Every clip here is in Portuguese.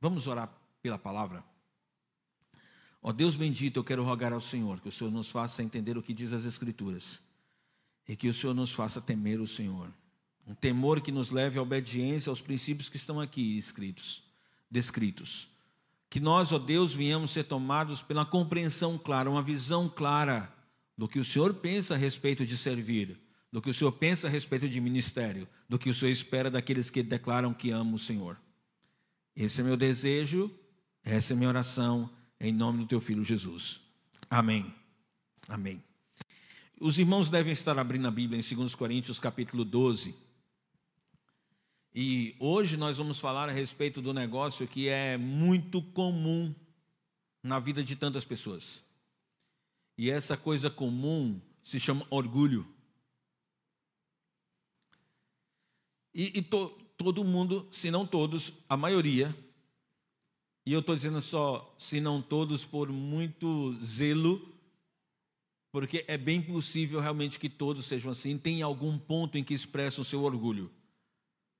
Vamos orar pela palavra? Ó Deus bendito, eu quero rogar ao Senhor que o Senhor nos faça entender o que diz as Escrituras e que o Senhor nos faça temer o Senhor. Um temor que nos leve à obediência aos princípios que estão aqui escritos, descritos. Que nós, ó Deus, venhamos ser tomados pela compreensão clara, uma visão clara do que o Senhor pensa a respeito de servir, do que o Senhor pensa a respeito de ministério, do que o Senhor espera daqueles que declaram que amam o Senhor. Esse é meu desejo, essa é minha oração, em nome do teu filho Jesus. Amém. Amém. Os irmãos devem estar abrindo a Bíblia em 2 Coríntios capítulo 12. E hoje nós vamos falar a respeito do negócio que é muito comum na vida de tantas pessoas. E essa coisa comum se chama orgulho. E, e to, todo mundo, se não todos, a maioria, e eu estou dizendo só, se não todos, por muito zelo, porque é bem possível realmente que todos sejam assim, tem algum ponto em que expressam seu orgulho.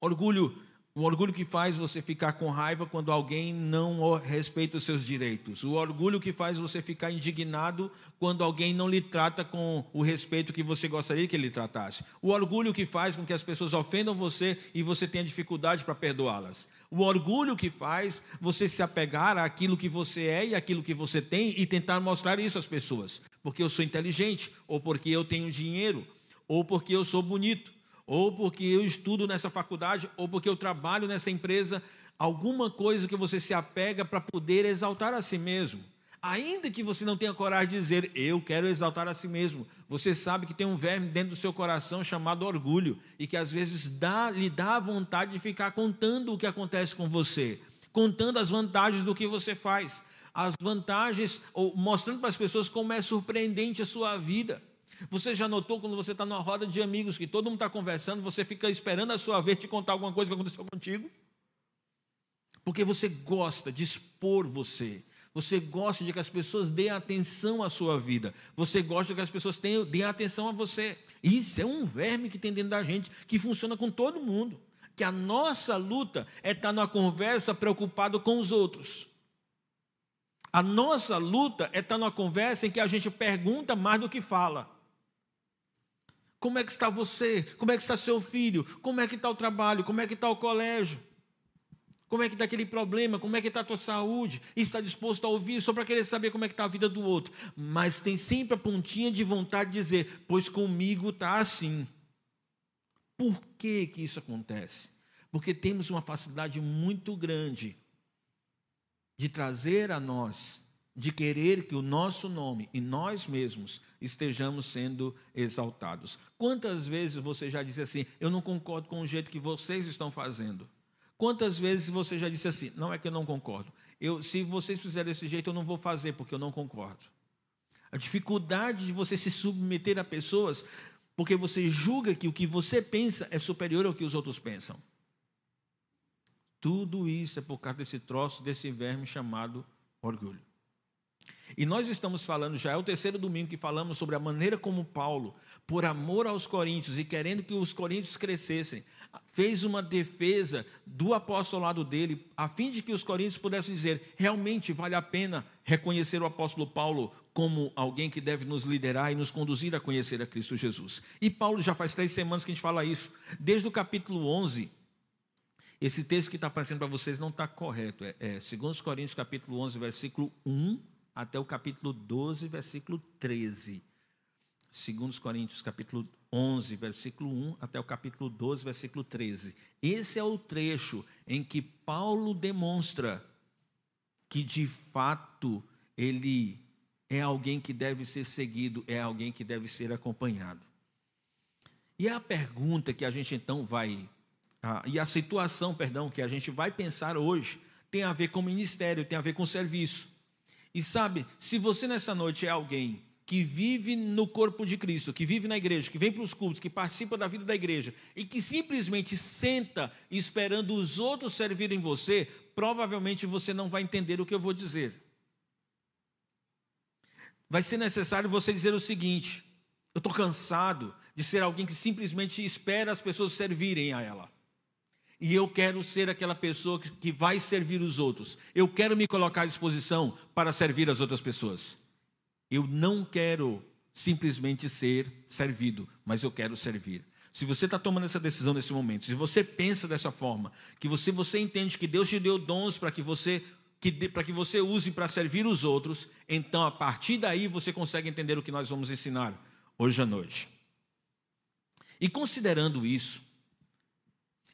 Orgulho o orgulho que faz você ficar com raiva quando alguém não respeita os seus direitos. O orgulho que faz você ficar indignado quando alguém não lhe trata com o respeito que você gostaria que ele tratasse. O orgulho que faz com que as pessoas ofendam você e você tenha dificuldade para perdoá-las. O orgulho que faz você se apegar àquilo que você é e àquilo que você tem e tentar mostrar isso às pessoas. Porque eu sou inteligente, ou porque eu tenho dinheiro, ou porque eu sou bonito ou porque eu estudo nessa faculdade, ou porque eu trabalho nessa empresa, alguma coisa que você se apega para poder exaltar a si mesmo. Ainda que você não tenha coragem de dizer, eu quero exaltar a si mesmo, você sabe que tem um verme dentro do seu coração chamado orgulho, e que às vezes dá, lhe dá vontade de ficar contando o que acontece com você, contando as vantagens do que você faz, as vantagens, ou mostrando para as pessoas como é surpreendente a sua vida. Você já notou quando você está numa roda de amigos que todo mundo está conversando, você fica esperando a sua vez te contar alguma coisa que aconteceu contigo? Porque você gosta de expor você. Você gosta de que as pessoas deem atenção à sua vida. Você gosta de que as pessoas tenham, deem atenção a você. Isso é um verme que tem dentro da gente, que funciona com todo mundo. Que a nossa luta é estar numa conversa preocupado com os outros. A nossa luta é estar numa conversa em que a gente pergunta mais do que fala. Como é que está você? Como é que está seu filho? Como é que está o trabalho? Como é que está o colégio? Como é que está aquele problema? Como é que está a tua saúde? E está disposto a ouvir só para querer saber como é que está a vida do outro. Mas tem sempre a pontinha de vontade de dizer, pois comigo está assim. Por que, que isso acontece? Porque temos uma facilidade muito grande de trazer a nós de querer que o nosso nome e nós mesmos estejamos sendo exaltados. Quantas vezes você já disse assim: Eu não concordo com o jeito que vocês estão fazendo? Quantas vezes você já disse assim: Não é que eu não concordo. Eu, se vocês fizerem desse jeito, eu não vou fazer porque eu não concordo. A dificuldade de você se submeter a pessoas porque você julga que o que você pensa é superior ao que os outros pensam. Tudo isso é por causa desse troço, desse verme chamado orgulho. E nós estamos falando, já é o terceiro domingo que falamos sobre a maneira como Paulo, por amor aos coríntios e querendo que os coríntios crescessem, fez uma defesa do apostolado dele, a fim de que os coríntios pudessem dizer: realmente vale a pena reconhecer o apóstolo Paulo como alguém que deve nos liderar e nos conduzir a conhecer a Cristo Jesus. E Paulo já faz três semanas que a gente fala isso, desde o capítulo 11. Esse texto que está aparecendo para vocês não está correto, é, é 2 Coríntios capítulo 11, versículo 1 até o capítulo 12, versículo 13. 2 Coríntios, capítulo 11, versículo 1 até o capítulo 12, versículo 13. Esse é o trecho em que Paulo demonstra que de fato ele é alguém que deve ser seguido, é alguém que deve ser acompanhado. E a pergunta que a gente então vai, e a situação, perdão, que a gente vai pensar hoje, tem a ver com ministério, tem a ver com serviço. E sabe, se você nessa noite é alguém que vive no corpo de Cristo, que vive na igreja, que vem para os cultos, que participa da vida da igreja e que simplesmente senta esperando os outros servirem você, provavelmente você não vai entender o que eu vou dizer. Vai ser necessário você dizer o seguinte: eu estou cansado de ser alguém que simplesmente espera as pessoas servirem a ela. E eu quero ser aquela pessoa que vai servir os outros. Eu quero me colocar à disposição para servir as outras pessoas. Eu não quero simplesmente ser servido, mas eu quero servir. Se você está tomando essa decisão nesse momento, se você pensa dessa forma, que você, você entende que Deus te deu dons para que você para que você use para servir os outros, então a partir daí você consegue entender o que nós vamos ensinar hoje à noite. E considerando isso,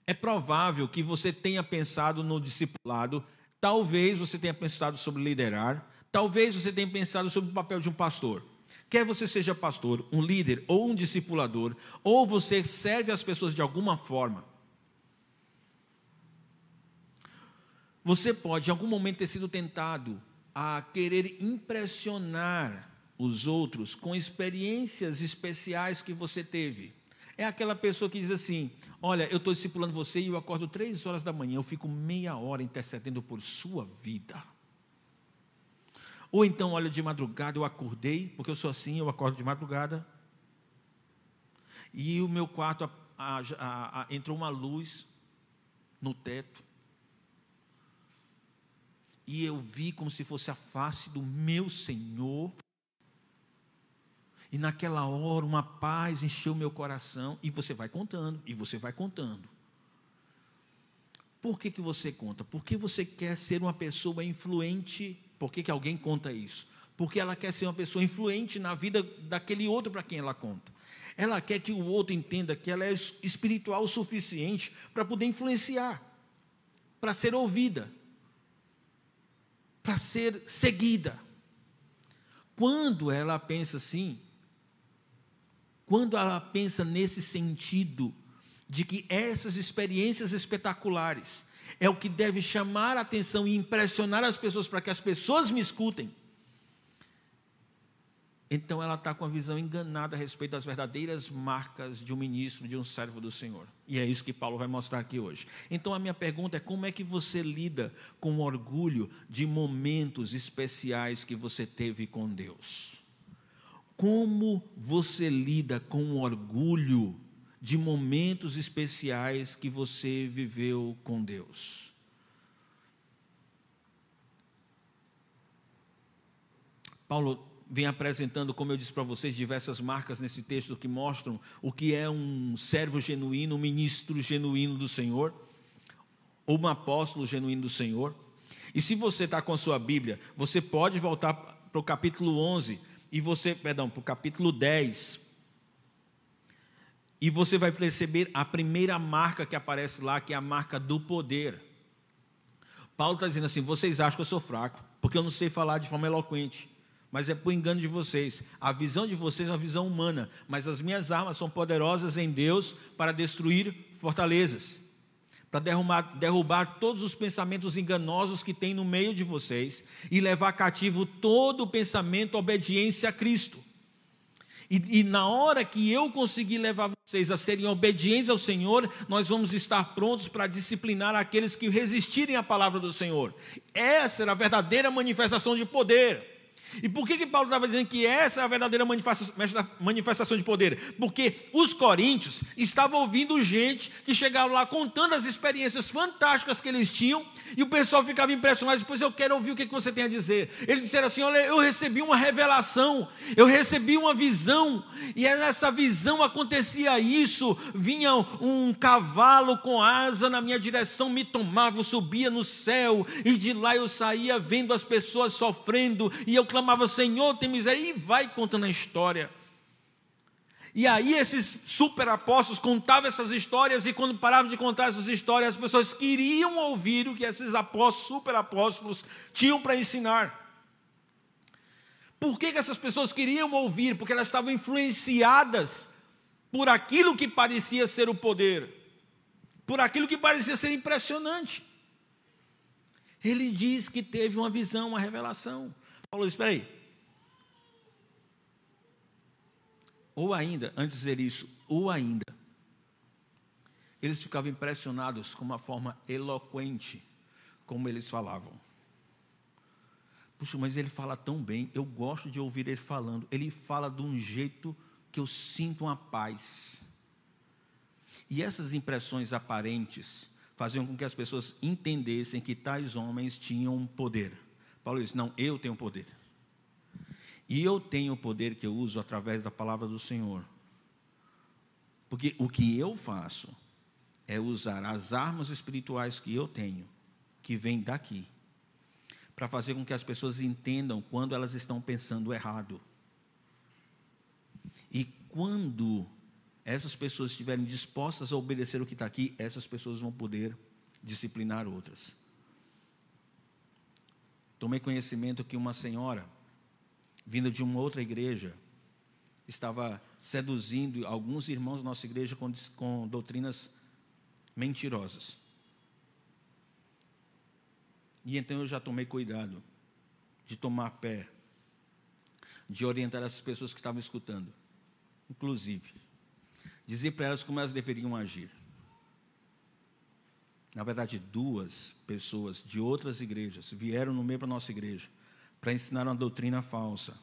é provável que você tenha pensado no discipulado, talvez você tenha pensado sobre liderar, talvez você tenha pensado sobre o papel de um pastor. Quer você seja pastor, um líder ou um discipulador, ou você serve as pessoas de alguma forma. Você pode, em algum momento, ter sido tentado a querer impressionar os outros com experiências especiais que você teve. É aquela pessoa que diz assim: Olha, eu estou discipulando você e eu acordo três horas da manhã, eu fico meia hora intercedendo por sua vida. Ou então, olha, de madrugada eu acordei, porque eu sou assim, eu acordo de madrugada, e o meu quarto a, a, a, entrou uma luz no teto, e eu vi como se fosse a face do meu Senhor. E naquela hora uma paz encheu meu coração. E você vai contando, e você vai contando. Por que, que você conta? Porque você quer ser uma pessoa influente. Por que, que alguém conta isso? Porque ela quer ser uma pessoa influente na vida daquele outro para quem ela conta. Ela quer que o outro entenda que ela é espiritual o suficiente para poder influenciar, para ser ouvida para ser seguida. Quando ela pensa assim, quando ela pensa nesse sentido de que essas experiências espetaculares é o que deve chamar a atenção e impressionar as pessoas para que as pessoas me escutem, então ela está com a visão enganada a respeito das verdadeiras marcas de um ministro, de um servo do Senhor. E é isso que Paulo vai mostrar aqui hoje. Então a minha pergunta é: como é que você lida com o orgulho de momentos especiais que você teve com Deus? Como você lida com o orgulho de momentos especiais que você viveu com Deus? Paulo vem apresentando, como eu disse para vocês, diversas marcas nesse texto que mostram o que é um servo genuíno, um ministro genuíno do Senhor, ou um apóstolo genuíno do Senhor. E se você está com a sua Bíblia, você pode voltar para o capítulo 11 e você, perdão, para o capítulo 10. E você vai perceber a primeira marca que aparece lá, que é a marca do poder. Paulo está dizendo assim: vocês acham que eu sou fraco, porque eu não sei falar de forma eloquente mas é por engano de vocês. A visão de vocês é uma visão humana, mas as minhas armas são poderosas em Deus para destruir fortalezas, para derrubar, derrubar todos os pensamentos enganosos que tem no meio de vocês e levar cativo todo o pensamento obediência a Cristo. E, e, na hora que eu conseguir levar vocês a serem obedientes ao Senhor, nós vamos estar prontos para disciplinar aqueles que resistirem à palavra do Senhor. Essa era a verdadeira manifestação de poder. E por que, que Paulo estava dizendo que essa é a verdadeira manifestação de poder? Porque os coríntios estavam ouvindo gente que chegava lá contando as experiências fantásticas que eles tinham, e o pessoal ficava impressionado, depois eu quero ouvir o que você tem a dizer. Eles disseram assim: olha, eu recebi uma revelação, eu recebi uma visão, e nessa visão acontecia isso: vinha um cavalo com asa na minha direção, me tomava, eu subia no céu, e de lá eu saía vendo as pessoas sofrendo, e eu clamava, Senhor, tem miséria, e vai contando a história. E aí esses super apóstolos contavam essas histórias e quando paravam de contar essas histórias, as pessoas queriam ouvir o que esses apóstolos, super apóstolos, tinham para ensinar. Por que, que essas pessoas queriam ouvir? Porque elas estavam influenciadas por aquilo que parecia ser o poder, por aquilo que parecia ser impressionante. Ele diz que teve uma visão, uma revelação. Paulo diz: espera aí, Ou ainda, antes de dizer isso, ou ainda, eles ficavam impressionados com uma forma eloquente como eles falavam. Puxa, mas ele fala tão bem, eu gosto de ouvir ele falando. Ele fala de um jeito que eu sinto uma paz. E essas impressões aparentes faziam com que as pessoas entendessem que tais homens tinham poder. Paulo disse: Não, eu tenho poder. E eu tenho o poder que eu uso através da palavra do Senhor. Porque o que eu faço é usar as armas espirituais que eu tenho, que vêm daqui, para fazer com que as pessoas entendam quando elas estão pensando errado. E quando essas pessoas estiverem dispostas a obedecer o que está aqui, essas pessoas vão poder disciplinar outras. Tomei conhecimento que uma senhora, vinda de uma outra igreja, estava seduzindo alguns irmãos da nossa igreja com, com doutrinas mentirosas. E então eu já tomei cuidado de tomar pé, de orientar as pessoas que estavam escutando, inclusive, dizer para elas como elas deveriam agir. Na verdade, duas pessoas de outras igrejas vieram no meio para a nossa igreja para ensinar uma doutrina falsa.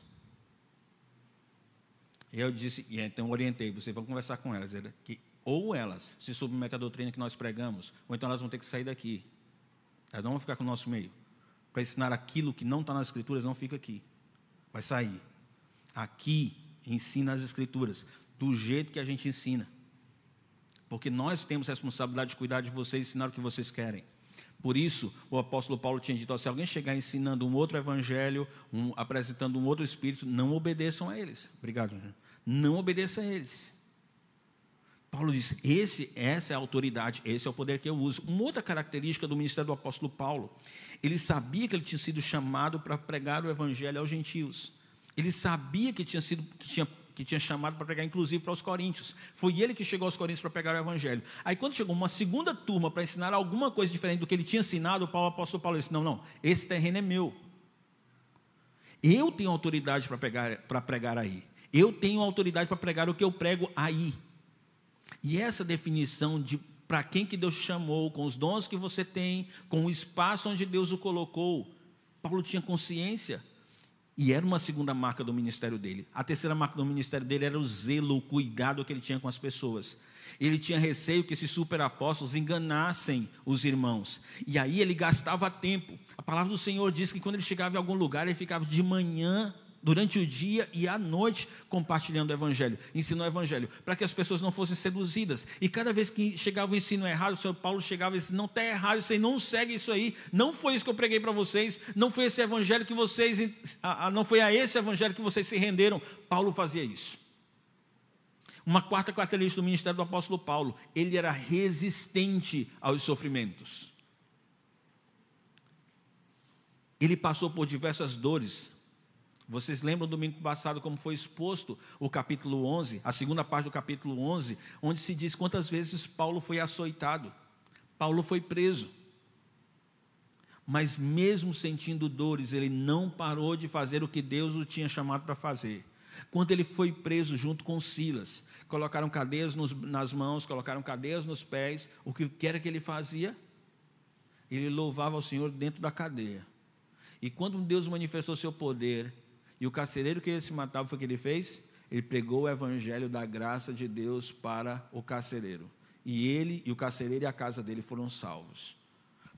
E eu disse, e então orientei, vocês vão conversar com elas, que ou elas se submetem à doutrina que nós pregamos, ou então elas vão ter que sair daqui. Elas não vão ficar com o nosso meio. Para ensinar aquilo que não está nas escrituras, não fica aqui. Vai sair. Aqui ensina as escrituras, do jeito que a gente ensina. Porque nós temos a responsabilidade de cuidar de vocês e ensinar o que vocês querem. Por isso, o apóstolo Paulo tinha dito: se alguém chegar ensinando um outro evangelho, um, apresentando um outro espírito, não obedeçam a eles. Obrigado. Não obedeça a eles. Paulo disse: esse, essa é a autoridade, esse é o poder que eu uso. Uma outra característica do ministério do apóstolo Paulo, ele sabia que ele tinha sido chamado para pregar o evangelho aos gentios. Ele sabia que tinha sido que tinha que tinha chamado para pregar, inclusive para os coríntios. Foi ele que chegou aos coríntios para pregar o evangelho. Aí, quando chegou uma segunda turma para ensinar alguma coisa diferente do que ele tinha ensinado, o apóstolo Paulo disse: Não, não, esse terreno é meu. Eu tenho autoridade para pregar, para pregar aí. Eu tenho autoridade para pregar o que eu prego aí. E essa definição de para quem que Deus chamou, com os dons que você tem, com o espaço onde Deus o colocou, Paulo tinha consciência. E era uma segunda marca do ministério dele. A terceira marca do ministério dele era o zelo, o cuidado que ele tinha com as pessoas. Ele tinha receio que esses superapóstolos enganassem os irmãos. E aí ele gastava tempo. A palavra do Senhor diz que quando ele chegava em algum lugar, ele ficava de manhã durante o dia e à noite compartilhando o Evangelho, ensinou o Evangelho, para que as pessoas não fossem seduzidas. E cada vez que chegava o ensino errado, o Senhor Paulo chegava e disse: Não está errado aí, não segue isso aí, não foi isso que eu preguei para vocês, não foi esse Evangelho que vocês, não foi a esse Evangelho que vocês se renderam. Paulo fazia isso. Uma quarta característica do ministério do apóstolo Paulo, ele era resistente aos sofrimentos. Ele passou por diversas dores, vocês lembram domingo passado como foi exposto o capítulo 11, a segunda parte do capítulo 11, onde se diz quantas vezes Paulo foi açoitado, Paulo foi preso. Mas mesmo sentindo dores, ele não parou de fazer o que Deus o tinha chamado para fazer. Quando ele foi preso junto com Silas, colocaram cadeias nos, nas mãos, colocaram cadeias nos pés, o que era que ele fazia? Ele louvava o Senhor dentro da cadeia. E quando Deus manifestou seu poder, e o carcereiro que ele se matava foi o que ele fez? Ele pregou o evangelho da graça de Deus para o carcereiro. E ele e o carcereiro e a casa dele foram salvos.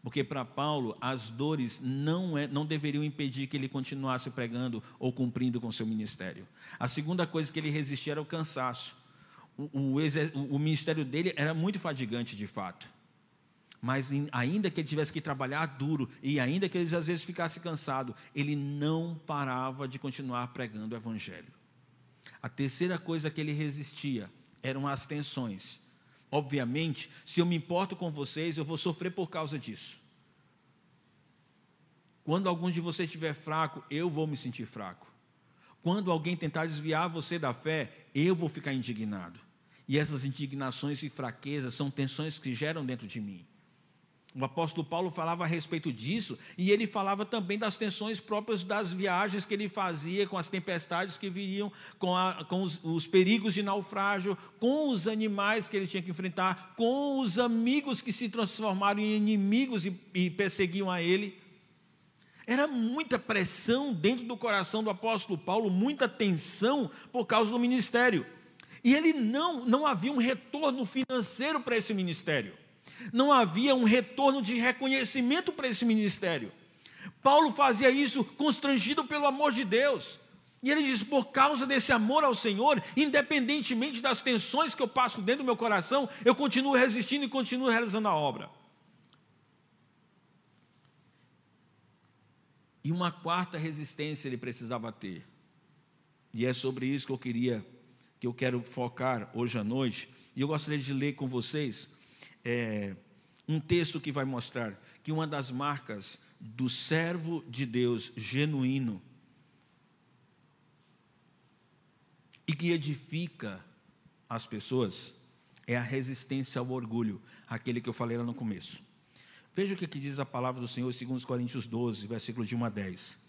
Porque para Paulo, as dores não, é, não deveriam impedir que ele continuasse pregando ou cumprindo com seu ministério. A segunda coisa que ele resistia era o cansaço. O, o, o ministério dele era muito fadigante de fato mas ainda que ele tivesse que trabalhar duro e ainda que ele às vezes ficasse cansado, ele não parava de continuar pregando o evangelho. A terceira coisa que ele resistia eram as tensões. Obviamente, se eu me importo com vocês, eu vou sofrer por causa disso. Quando algum de vocês estiver fraco, eu vou me sentir fraco. Quando alguém tentar desviar você da fé, eu vou ficar indignado. E essas indignações e fraquezas são tensões que geram dentro de mim. O apóstolo Paulo falava a respeito disso e ele falava também das tensões próprias das viagens que ele fazia, com as tempestades que viriam, com, a, com os, os, perigos de naufrágio, com os animais que ele tinha que enfrentar, com os amigos que se transformaram em inimigos e, e perseguiam a ele. Era muita pressão dentro do coração do apóstolo Paulo, muita tensão por causa do ministério. E ele não, não havia um retorno financeiro para esse ministério. Não havia um retorno de reconhecimento para esse ministério. Paulo fazia isso constrangido pelo amor de Deus. E ele diz: por causa desse amor ao Senhor, independentemente das tensões que eu passo dentro do meu coração, eu continuo resistindo e continuo realizando a obra. E uma quarta resistência ele precisava ter. E é sobre isso que eu queria, que eu quero focar hoje à noite. E eu gostaria de ler com vocês é, um texto que vai mostrar que uma das marcas do servo de Deus genuíno e que edifica as pessoas é a resistência ao orgulho, aquele que eu falei lá no começo. Veja o que diz a palavra do Senhor, segundo Coríntios 12, versículo de 1 a 10.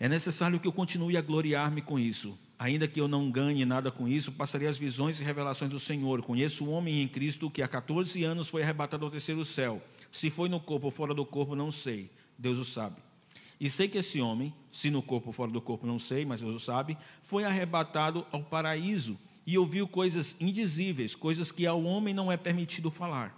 É necessário que eu continue a gloriar-me com isso. Ainda que eu não ganhe nada com isso, passarei as visões e revelações do Senhor. Conheço um homem em Cristo que há 14 anos foi arrebatado ao terceiro céu. Se foi no corpo ou fora do corpo, não sei. Deus o sabe. E sei que esse homem, se no corpo ou fora do corpo, não sei, mas Deus o sabe, foi arrebatado ao paraíso e ouviu coisas indizíveis, coisas que ao homem não é permitido falar.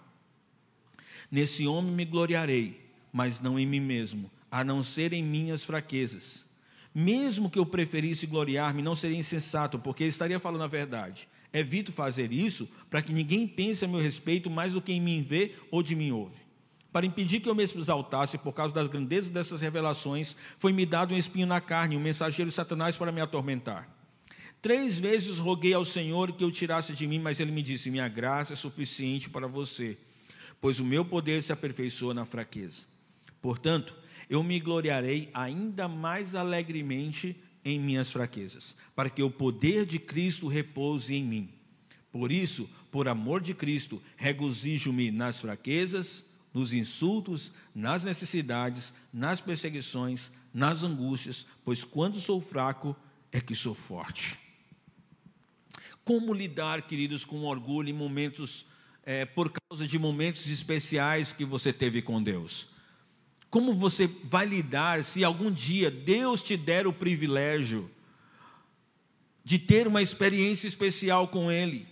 Nesse homem me gloriarei, mas não em mim mesmo, a não ser em minhas fraquezas. Mesmo que eu preferisse gloriar-me, não seria insensato, porque estaria falando a verdade. Evito fazer isso para que ninguém pense a meu respeito mais do que em mim vê ou de mim ouve. Para impedir que eu me exaltasse por causa das grandezas dessas revelações, foi-me dado um espinho na carne, um mensageiro de Satanás para me atormentar. Três vezes roguei ao Senhor que eu tirasse de mim, mas ele me disse: Minha graça é suficiente para você, pois o meu poder se aperfeiçoa na fraqueza. Portanto, eu me gloriarei ainda mais alegremente em minhas fraquezas, para que o poder de Cristo repouse em mim. Por isso, por amor de Cristo, regozijo-me nas fraquezas, nos insultos, nas necessidades, nas perseguições, nas angústias, pois quando sou fraco é que sou forte. Como lidar, queridos, com orgulho em momentos, é, por causa de momentos especiais que você teve com Deus? Como você vai lidar se algum dia Deus te der o privilégio de ter uma experiência especial com Ele?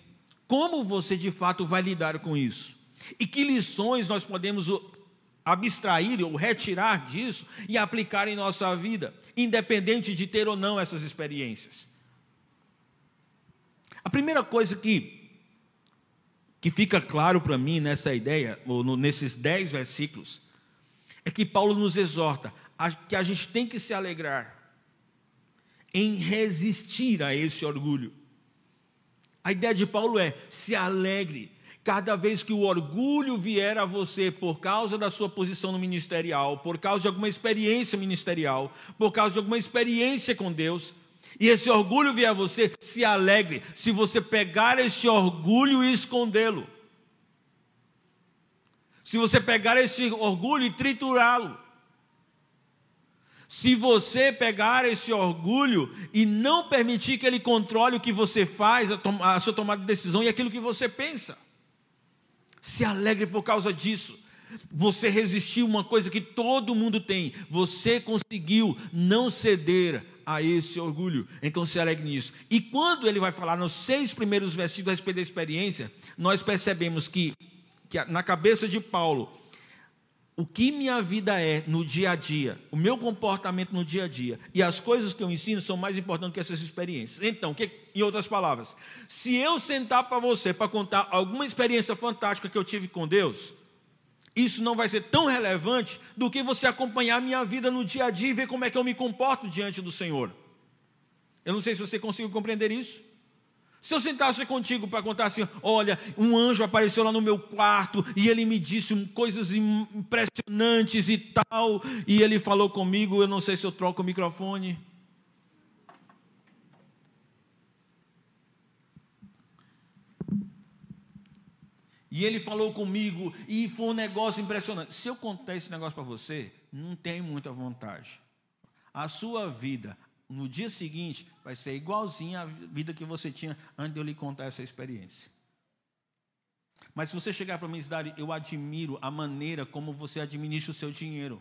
Como você de fato vai lidar com isso? E que lições nós podemos abstrair ou retirar disso e aplicar em nossa vida, independente de ter ou não essas experiências? A primeira coisa que, que fica claro para mim nessa ideia, ou nesses dez versículos, é que Paulo nos exorta a, que a gente tem que se alegrar em resistir a esse orgulho. A ideia de Paulo é: se alegre Cada vez que o orgulho vier a você por causa da sua posição no ministerial, por causa de alguma experiência ministerial, por causa de alguma experiência com Deus, e esse orgulho vier a você, se alegre se você pegar esse orgulho e escondê-lo. Se você pegar esse orgulho e triturá-lo. Se você pegar esse orgulho e não permitir que ele controle o que você faz, a, sua tomada de decisão e aquilo que você pensa. Se alegre por causa disso. Você resistiu uma coisa que todo mundo tem. Você conseguiu não ceder a esse orgulho. Então se alegre nisso. E quando ele vai falar nos seis primeiros versículos a respeito da experiência, nós percebemos que, que na cabeça de Paulo, o que minha vida é no dia a dia, o meu comportamento no dia a dia e as coisas que eu ensino são mais importantes que essas experiências. Então, que, em outras palavras, se eu sentar para você para contar alguma experiência fantástica que eu tive com Deus, isso não vai ser tão relevante do que você acompanhar a minha vida no dia a dia e ver como é que eu me comporto diante do Senhor. Eu não sei se você conseguiu compreender isso. Se eu sentasse contigo para contar assim, olha, um anjo apareceu lá no meu quarto e ele me disse coisas impressionantes e tal, e ele falou comigo, eu não sei se eu troco o microfone. E ele falou comigo e foi um negócio impressionante. Se eu contar esse negócio para você, não tem muita vontade. A sua vida, no dia seguinte vai ser igualzinha à vida que você tinha antes de eu lhe contar essa experiência. Mas se você chegar para mim e dizer, eu admiro a maneira como você administra o seu dinheiro.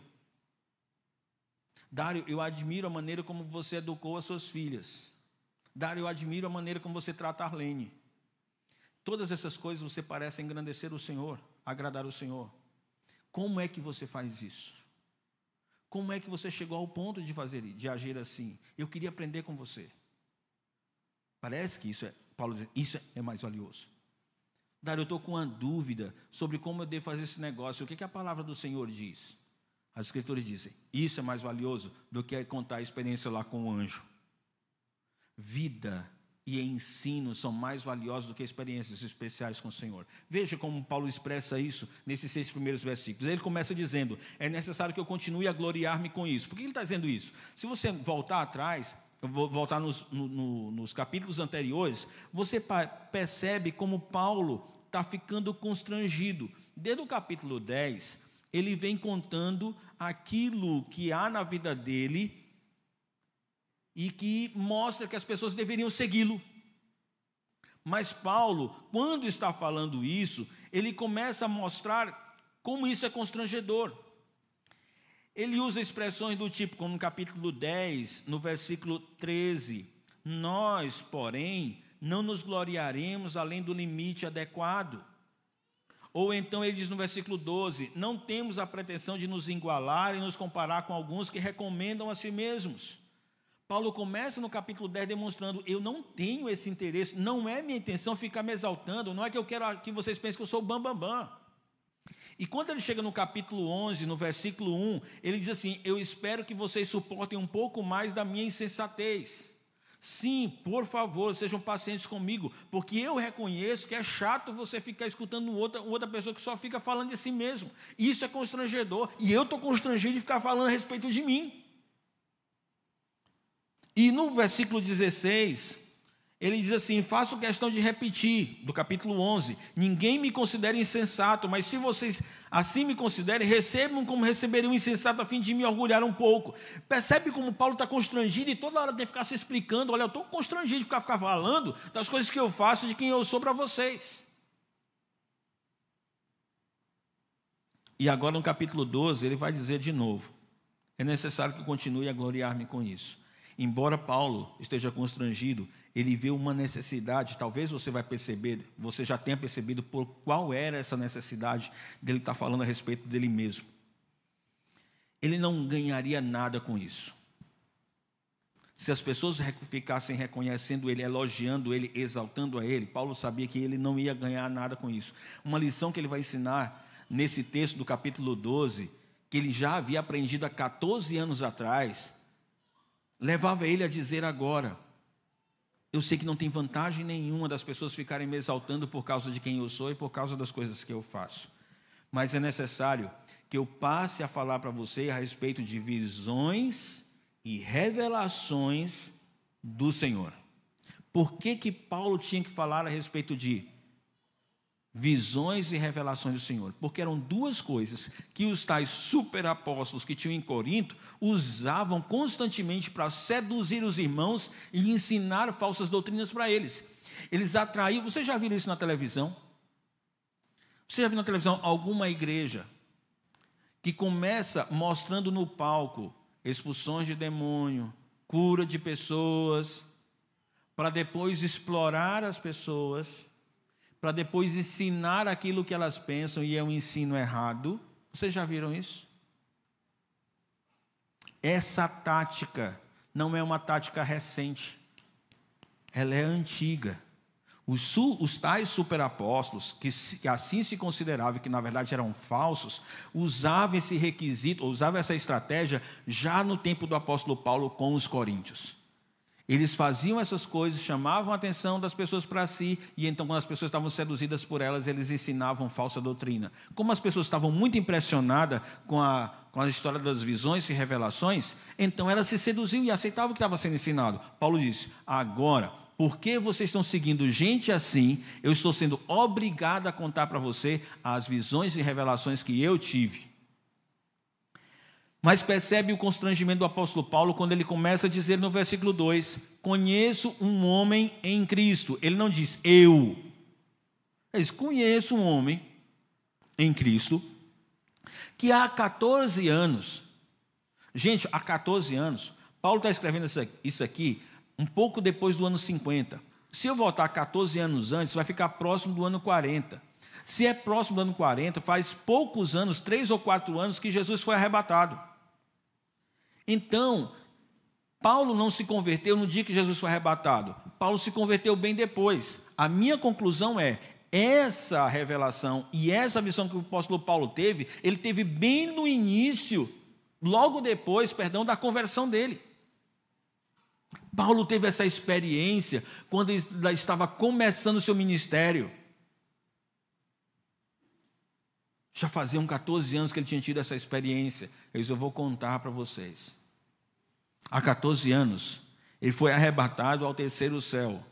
Dário, eu admiro a maneira como você educou as suas filhas. Dário, eu admiro a maneira como você trata a Arlene. Todas essas coisas você parece engrandecer o Senhor. agradar o Senhor. Como é que você faz isso? Como é que você chegou ao ponto de fazer, de agir assim? Eu queria aprender com você. Parece que isso é, Paulo diz, isso é mais valioso. Dário, eu estou com uma dúvida sobre como eu devo fazer esse negócio. O que, que a palavra do Senhor diz? As escrituras dizem, isso é mais valioso do que contar a experiência lá com o anjo. Vida e ensino são mais valiosos do que experiências especiais com o Senhor. Veja como Paulo expressa isso nesses seis primeiros versículos. Ele começa dizendo: é necessário que eu continue a gloriar-me com isso. Por que ele está dizendo isso? Se você voltar atrás, eu vou voltar nos, no, nos capítulos anteriores, você percebe como Paulo está ficando constrangido. Desde o capítulo 10, ele vem contando aquilo que há na vida dele e que mostra que as pessoas deveriam segui-lo. Mas Paulo, quando está falando isso, ele começa a mostrar como isso é constrangedor. Ele usa expressões do tipo, como no capítulo 10, no versículo 13: Nós, porém, não nos gloriaremos além do limite adequado. Ou então ele diz no versículo 12: Não temos a pretensão de nos igualar e nos comparar com alguns que recomendam a si mesmos. Paulo começa no capítulo 10 demonstrando: eu não tenho esse interesse, não é minha intenção ficar me exaltando, não é que eu quero que vocês pensem que eu sou bambambam. Bam, bam. E quando ele chega no capítulo 11, no versículo 1, ele diz assim: Eu espero que vocês suportem um pouco mais da minha insensatez. Sim, por favor, sejam pacientes comigo, porque eu reconheço que é chato você ficar escutando outra, outra pessoa que só fica falando de si mesmo. Isso é constrangedor, e eu estou constrangido de ficar falando a respeito de mim. E no versículo 16, ele diz assim: Faço questão de repetir, do capítulo 11: Ninguém me considere insensato, mas se vocês assim me considerem, recebam como receberiam insensato, a fim de me orgulhar um pouco. Percebe como Paulo está constrangido e toda hora tem que ficar se explicando: Olha, eu estou constrangido de ficar, ficar falando das coisas que eu faço, de quem eu sou para vocês. E agora no capítulo 12, ele vai dizer de novo: É necessário que continue a gloriar-me com isso. Embora Paulo esteja constrangido, ele vê uma necessidade, talvez você vai perceber, você já tenha percebido por qual era essa necessidade dele estar falando a respeito dele mesmo. Ele não ganharia nada com isso. Se as pessoas ficassem reconhecendo ele, elogiando ele, exaltando a ele, Paulo sabia que ele não ia ganhar nada com isso. Uma lição que ele vai ensinar nesse texto do capítulo 12, que ele já havia aprendido há 14 anos atrás, levava ele a dizer agora: Eu sei que não tem vantagem nenhuma das pessoas ficarem me exaltando por causa de quem eu sou e por causa das coisas que eu faço, mas é necessário que eu passe a falar para você a respeito de visões e revelações do Senhor. Por que, que Paulo tinha que falar a respeito de visões e revelações do Senhor, porque eram duas coisas que os tais superapóstolos que tinham em Corinto usavam constantemente para seduzir os irmãos e ensinar falsas doutrinas para eles. Eles atraíam, você já viu isso na televisão? Você já viu na televisão alguma igreja que começa mostrando no palco expulsões de demônio, cura de pessoas, para depois explorar as pessoas para depois ensinar aquilo que elas pensam e é um ensino errado. Vocês já viram isso? Essa tática não é uma tática recente, ela é antiga. Os, os tais superapóstolos, que, que assim se consideravam, que na verdade eram falsos, usavam esse requisito, usavam essa estratégia já no tempo do apóstolo Paulo com os coríntios. Eles faziam essas coisas, chamavam a atenção das pessoas para si, e então, quando as pessoas estavam seduzidas por elas, eles ensinavam falsa doutrina. Como as pessoas estavam muito impressionadas com a, com a história das visões e revelações, então elas se seduziam e aceitavam o que estava sendo ensinado. Paulo disse: agora, porque vocês estão seguindo gente assim, eu estou sendo obrigado a contar para você as visões e revelações que eu tive. Mas percebe o constrangimento do apóstolo Paulo quando ele começa a dizer no versículo 2: Conheço um homem em Cristo. Ele não diz eu. Ele diz: Conheço um homem em Cristo que há 14 anos, gente, há 14 anos, Paulo está escrevendo isso aqui um pouco depois do ano 50. Se eu voltar 14 anos antes, vai ficar próximo do ano 40. Se é próximo do ano 40, faz poucos anos, três ou quatro anos, que Jesus foi arrebatado. Então, Paulo não se converteu no dia que Jesus foi arrebatado. Paulo se converteu bem depois. A minha conclusão é: essa revelação e essa visão que o apóstolo Paulo teve, ele teve bem no início, logo depois, perdão, da conversão dele. Paulo teve essa experiência quando estava começando o seu ministério. Já faziam 14 anos que ele tinha tido essa experiência. Eu disse, eu vou contar para vocês. Há 14 anos, ele foi arrebatado ao terceiro céu.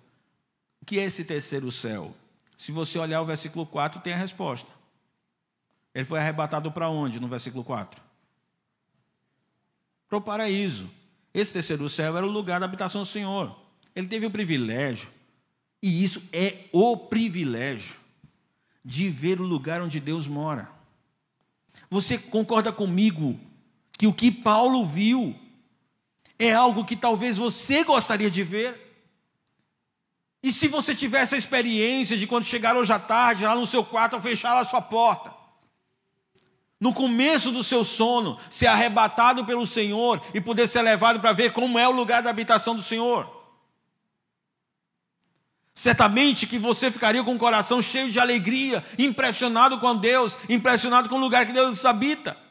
O que é esse terceiro céu? Se você olhar o versículo 4, tem a resposta. Ele foi arrebatado para onde no versículo 4? Para o paraíso. Esse terceiro céu era o lugar da habitação do Senhor. Ele teve o privilégio, e isso é o privilégio, de ver o lugar onde Deus mora. Você concorda comigo que o que Paulo viu é algo que talvez você gostaria de ver? E se você tivesse a experiência de quando chegar hoje à tarde, lá no seu quarto, fechar a sua porta, no começo do seu sono, ser arrebatado pelo Senhor e poder ser levado para ver como é o lugar da habitação do Senhor. Certamente que você ficaria com o coração cheio de alegria, impressionado com Deus, impressionado com o lugar que Deus habita.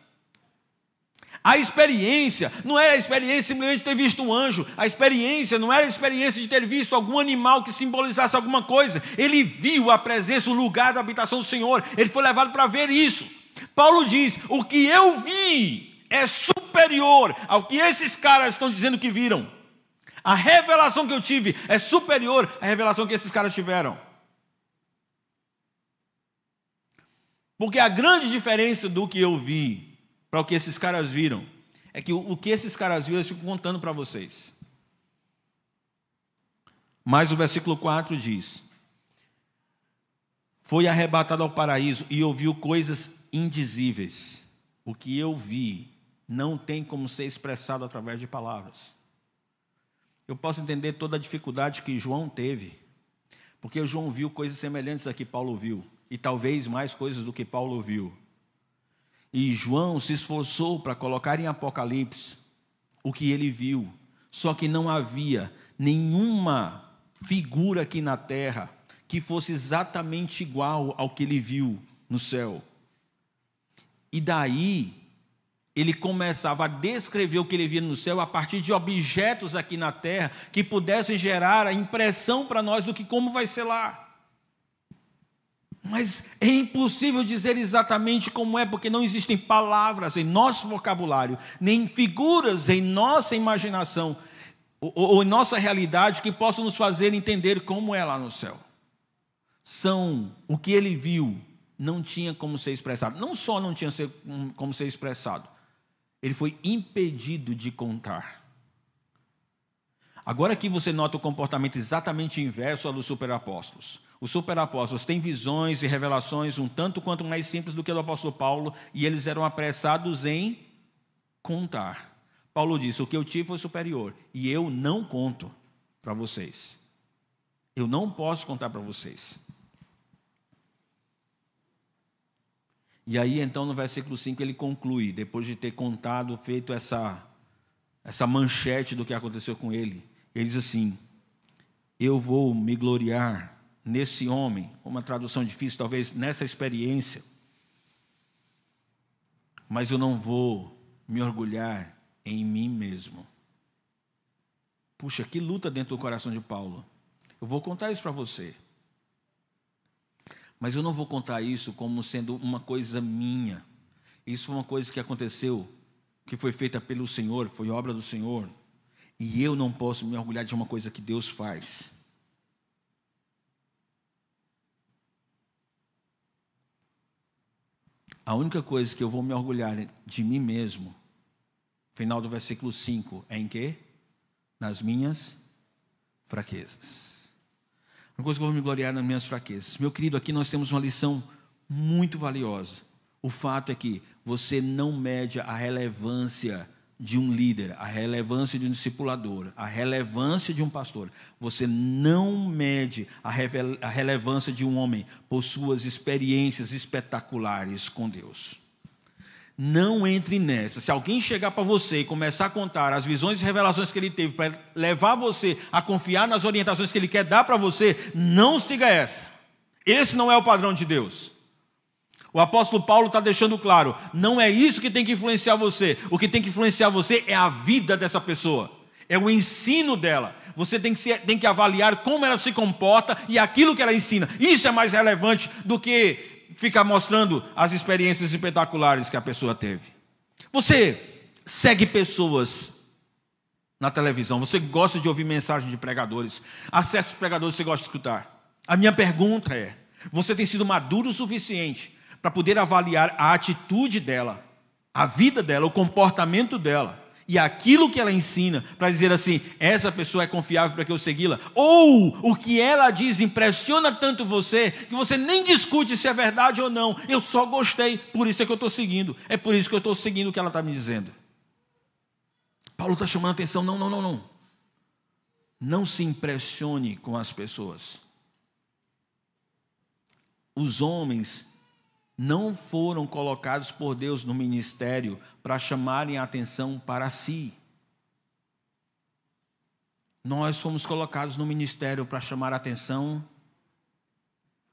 A experiência não era a experiência simplesmente de ter visto um anjo, a experiência não era a experiência de ter visto algum animal que simbolizasse alguma coisa. Ele viu a presença, o lugar da habitação do Senhor, ele foi levado para ver isso. Paulo diz: o que eu vi é superior ao que esses caras estão dizendo que viram. A revelação que eu tive é superior à revelação que esses caras tiveram. Porque a grande diferença do que eu vi para o que esses caras viram é que o, que esses caras viram eu fico contando para vocês. Mas o versículo 4 diz: Foi arrebatado ao paraíso e ouviu coisas indizíveis. O que eu vi não tem como ser expressado através de palavras. Eu posso entender toda a dificuldade que João teve, porque João viu coisas semelhantes a que Paulo viu, e talvez mais coisas do que Paulo viu. E João se esforçou para colocar em Apocalipse o que ele viu, só que não havia nenhuma figura aqui na terra que fosse exatamente igual ao que ele viu no céu. E daí ele começava a descrever o que ele via no céu a partir de objetos aqui na terra que pudessem gerar a impressão para nós do que como vai ser lá. Mas é impossível dizer exatamente como é, porque não existem palavras em nosso vocabulário, nem figuras em nossa imaginação ou, ou em nossa realidade que possam nos fazer entender como é lá no céu. São o que ele viu, não tinha como ser expressado. Não só não tinha como ser expressado, ele foi impedido de contar. Agora aqui você nota o comportamento exatamente inverso ao dos superapóstolos. Os superapóstolos têm visões e revelações um tanto quanto mais simples do que o do apóstolo Paulo, e eles eram apressados em contar. Paulo disse: O que eu tive foi superior, e eu não conto para vocês. Eu não posso contar para vocês. E aí, então, no versículo 5, ele conclui, depois de ter contado, feito essa, essa manchete do que aconteceu com ele. Ele diz assim: Eu vou me gloriar nesse homem, uma tradução difícil, talvez nessa experiência, mas eu não vou me orgulhar em mim mesmo. Puxa, que luta dentro do coração de Paulo. Eu vou contar isso para você. Mas eu não vou contar isso como sendo uma coisa minha. Isso foi uma coisa que aconteceu, que foi feita pelo Senhor, foi obra do Senhor. E eu não posso me orgulhar de uma coisa que Deus faz. A única coisa que eu vou me orgulhar de mim mesmo, final do versículo 5, é em quê? Nas minhas fraquezas. Uma coisa que eu vou me gloriar nas minhas fraquezas. Meu querido, aqui nós temos uma lição muito valiosa. O fato é que você não mede a relevância de um líder, a relevância de um discipulador, a relevância de um pastor. Você não mede a, a relevância de um homem por suas experiências espetaculares com Deus. Não entre nessa. Se alguém chegar para você e começar a contar as visões e revelações que ele teve para levar você a confiar nas orientações que ele quer dar para você, não siga essa. Esse não é o padrão de Deus. O apóstolo Paulo está deixando claro: não é isso que tem que influenciar você. O que tem que influenciar você é a vida dessa pessoa, é o ensino dela. Você tem que, ser, tem que avaliar como ela se comporta e aquilo que ela ensina. Isso é mais relevante do que ficar mostrando as experiências espetaculares que a pessoa teve. Você segue pessoas na televisão, você gosta de ouvir mensagens de pregadores. Há certos pregadores que você gosta de escutar. A minha pergunta é: você tem sido maduro o suficiente para poder avaliar a atitude dela, a vida dela, o comportamento dela e aquilo que ela ensina, para dizer assim: essa pessoa é confiável para que eu segui-la, ou o que ela diz impressiona tanto você que você nem discute se é verdade ou não, eu só gostei, por isso é que eu estou seguindo, é por isso que eu estou seguindo o que ela está me dizendo. Paulo está chamando a atenção: não, não, não, não. Não se impressione com as pessoas. Os homens não foram colocados por Deus no ministério para chamarem a atenção para si. Nós fomos colocados no ministério para chamar a atenção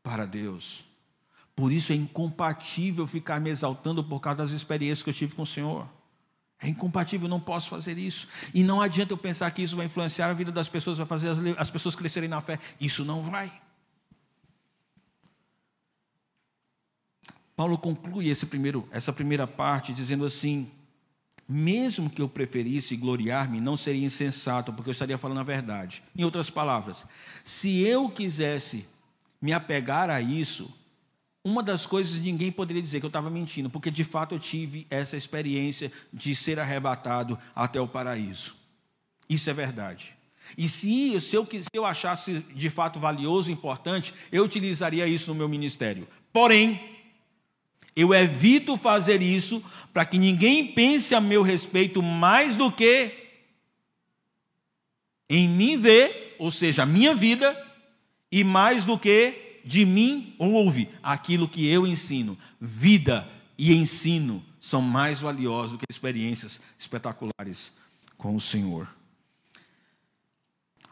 para Deus. Por isso é incompatível ficar me exaltando por causa das experiências que eu tive com o Senhor. É incompatível, não posso fazer isso. E não adianta eu pensar que isso vai influenciar a vida das pessoas, vai fazer as, as pessoas crescerem na fé. Isso não vai. Paulo conclui esse primeiro, essa primeira parte dizendo assim: mesmo que eu preferisse gloriar-me, não seria insensato, porque eu estaria falando a verdade. Em outras palavras, se eu quisesse me apegar a isso, uma das coisas ninguém poderia dizer que eu estava mentindo, porque de fato eu tive essa experiência de ser arrebatado até o paraíso. Isso é verdade. E se, se, eu, se eu achasse de fato valioso, importante, eu utilizaria isso no meu ministério. Porém, eu evito fazer isso para que ninguém pense a meu respeito mais do que em mim ver, ou seja, a minha vida, e mais do que de mim ouve aquilo que eu ensino. Vida e ensino são mais valiosos do que experiências espetaculares com o Senhor.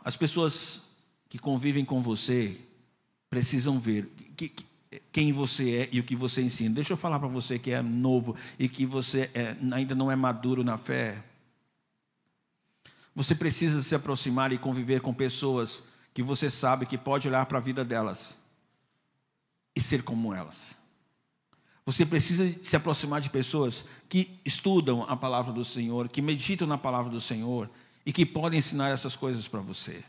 As pessoas que convivem com você precisam ver que, quem você é e o que você ensina. Deixa eu falar para você que é novo e que você é, ainda não é maduro na fé. Você precisa se aproximar e conviver com pessoas que você sabe que pode olhar para a vida delas e ser como elas. Você precisa se aproximar de pessoas que estudam a palavra do Senhor, que meditam na palavra do Senhor e que podem ensinar essas coisas para você.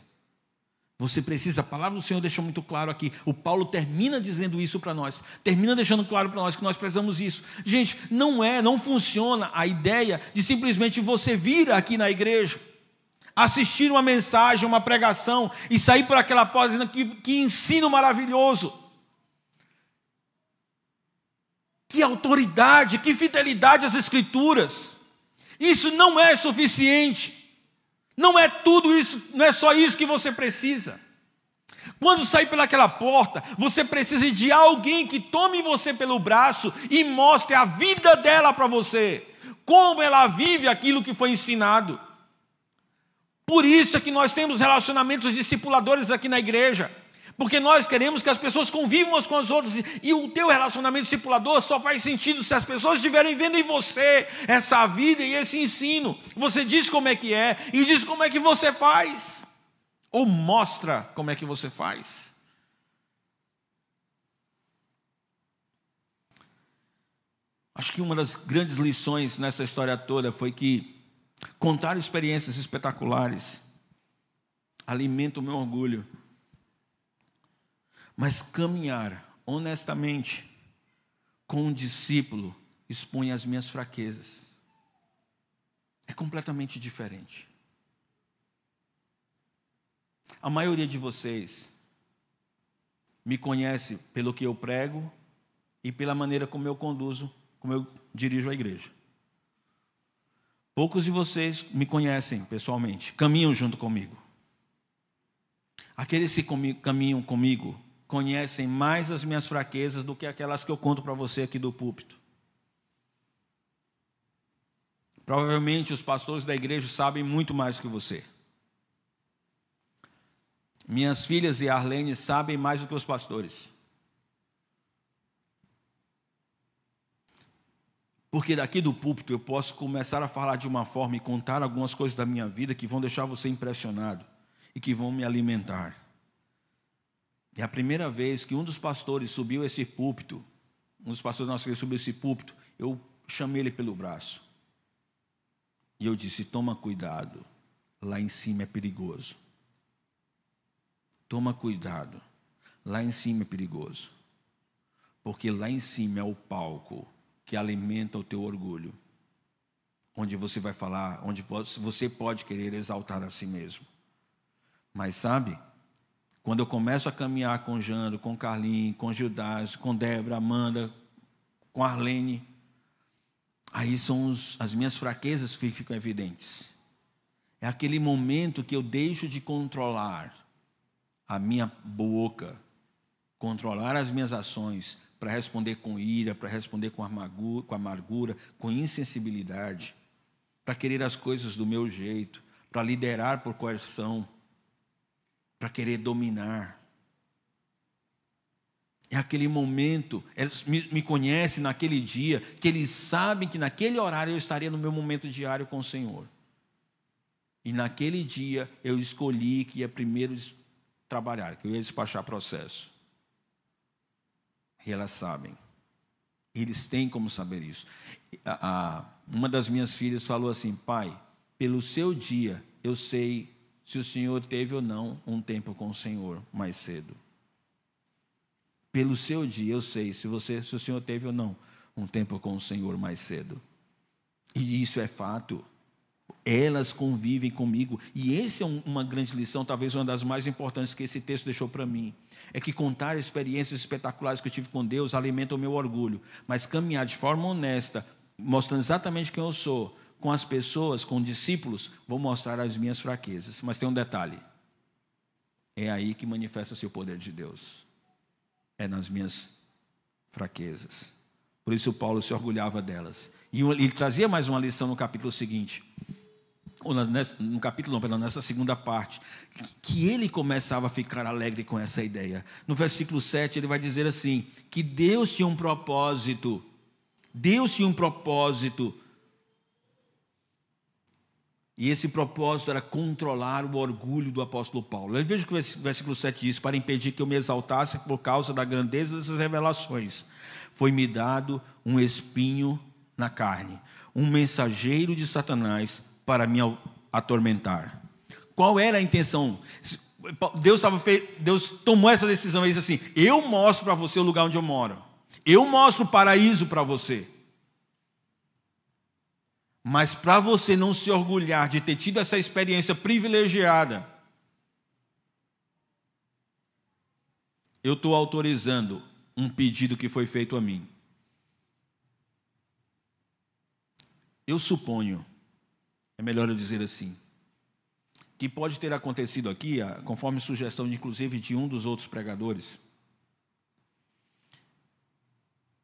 Você precisa, a palavra do Senhor deixou muito claro aqui. O Paulo termina dizendo isso para nós, termina deixando claro para nós que nós precisamos isso. Gente, não é, não funciona a ideia de simplesmente você vir aqui na igreja, assistir uma mensagem, uma pregação e sair por aquela porta dizendo que, que ensino maravilhoso. Que autoridade, que fidelidade às Escrituras. Isso não é suficiente. Não é tudo isso, não é só isso que você precisa. Quando sair pelaquela porta, você precisa de alguém que tome você pelo braço e mostre a vida dela para você, como ela vive aquilo que foi ensinado. Por isso é que nós temos relacionamentos discipuladores aqui na igreja. Porque nós queremos que as pessoas convivam umas com as outras. E o teu relacionamento discipulador só faz sentido se as pessoas estiverem vendo em você essa vida e esse ensino. Você diz como é que é e diz como é que você faz. Ou mostra como é que você faz. Acho que uma das grandes lições nessa história toda foi que contar experiências espetaculares alimenta o meu orgulho. Mas caminhar honestamente com um discípulo expõe as minhas fraquezas. É completamente diferente. A maioria de vocês me conhece pelo que eu prego e pela maneira como eu conduzo, como eu dirijo a igreja. Poucos de vocês me conhecem pessoalmente, caminham junto comigo. Aqueles que caminham comigo conhecem mais as minhas fraquezas do que aquelas que eu conto para você aqui do púlpito. Provavelmente os pastores da igreja sabem muito mais que você. Minhas filhas e Arlene sabem mais do que os pastores. Porque daqui do púlpito eu posso começar a falar de uma forma e contar algumas coisas da minha vida que vão deixar você impressionado e que vão me alimentar. É a primeira vez que um dos pastores subiu esse púlpito, um dos pastores da nossa igreja subiu esse púlpito, eu chamei ele pelo braço. E eu disse: toma cuidado, lá em cima é perigoso. Toma cuidado, lá em cima é perigoso. Porque lá em cima é o palco que alimenta o teu orgulho. Onde você vai falar, onde você pode querer exaltar a si mesmo. Mas sabe, quando eu começo a caminhar com Jando, com Carlinhos, com Gildásio, com Débora, Amanda, com Arlene, aí são os, as minhas fraquezas que ficam evidentes. É aquele momento que eu deixo de controlar a minha boca, controlar as minhas ações, para responder com ira, para responder com amargura, com, amargura, com insensibilidade, para querer as coisas do meu jeito, para liderar por coerção para querer dominar. É aquele momento, eles me, me conhecem naquele dia, que eles sabem que naquele horário eu estaria no meu momento diário com o Senhor. E naquele dia eu escolhi que ia primeiro trabalhar, que eu ia despachar processo. E elas sabem. Eles têm como saber isso. Uma das minhas filhas falou assim: pai, pelo seu dia eu sei se o senhor teve ou não um tempo com o Senhor mais cedo. Pelo seu dia, eu sei se, você, se o senhor teve ou não um tempo com o Senhor mais cedo. E isso é fato. Elas convivem comigo. E essa é uma grande lição, talvez uma das mais importantes que esse texto deixou para mim. É que contar experiências espetaculares que eu tive com Deus alimenta o meu orgulho. Mas caminhar de forma honesta, mostrando exatamente quem eu sou, com as pessoas, com discípulos, vou mostrar as minhas fraquezas. Mas tem um detalhe: é aí que manifesta-se o poder de Deus. É nas minhas fraquezas. Por isso Paulo se orgulhava delas. E ele trazia mais uma lição no capítulo seguinte, ou no capítulo, não, perdão, nessa segunda parte, que ele começava a ficar alegre com essa ideia. No versículo 7 ele vai dizer assim: que Deus tinha um propósito, Deus tinha um propósito e esse propósito era controlar o orgulho do apóstolo Paulo. Eu vejo que o versículo 7 diz: Para impedir que eu me exaltasse por causa da grandeza dessas revelações, foi-me dado um espinho na carne, um mensageiro de Satanás para me atormentar. Qual era a intenção? Deus, estava fe... Deus tomou essa decisão e disse assim: Eu mostro para você o lugar onde eu moro, eu mostro o paraíso para você. Mas para você não se orgulhar de ter tido essa experiência privilegiada, eu estou autorizando um pedido que foi feito a mim. Eu suponho, é melhor eu dizer assim, que pode ter acontecido aqui, conforme sugestão, inclusive, de um dos outros pregadores,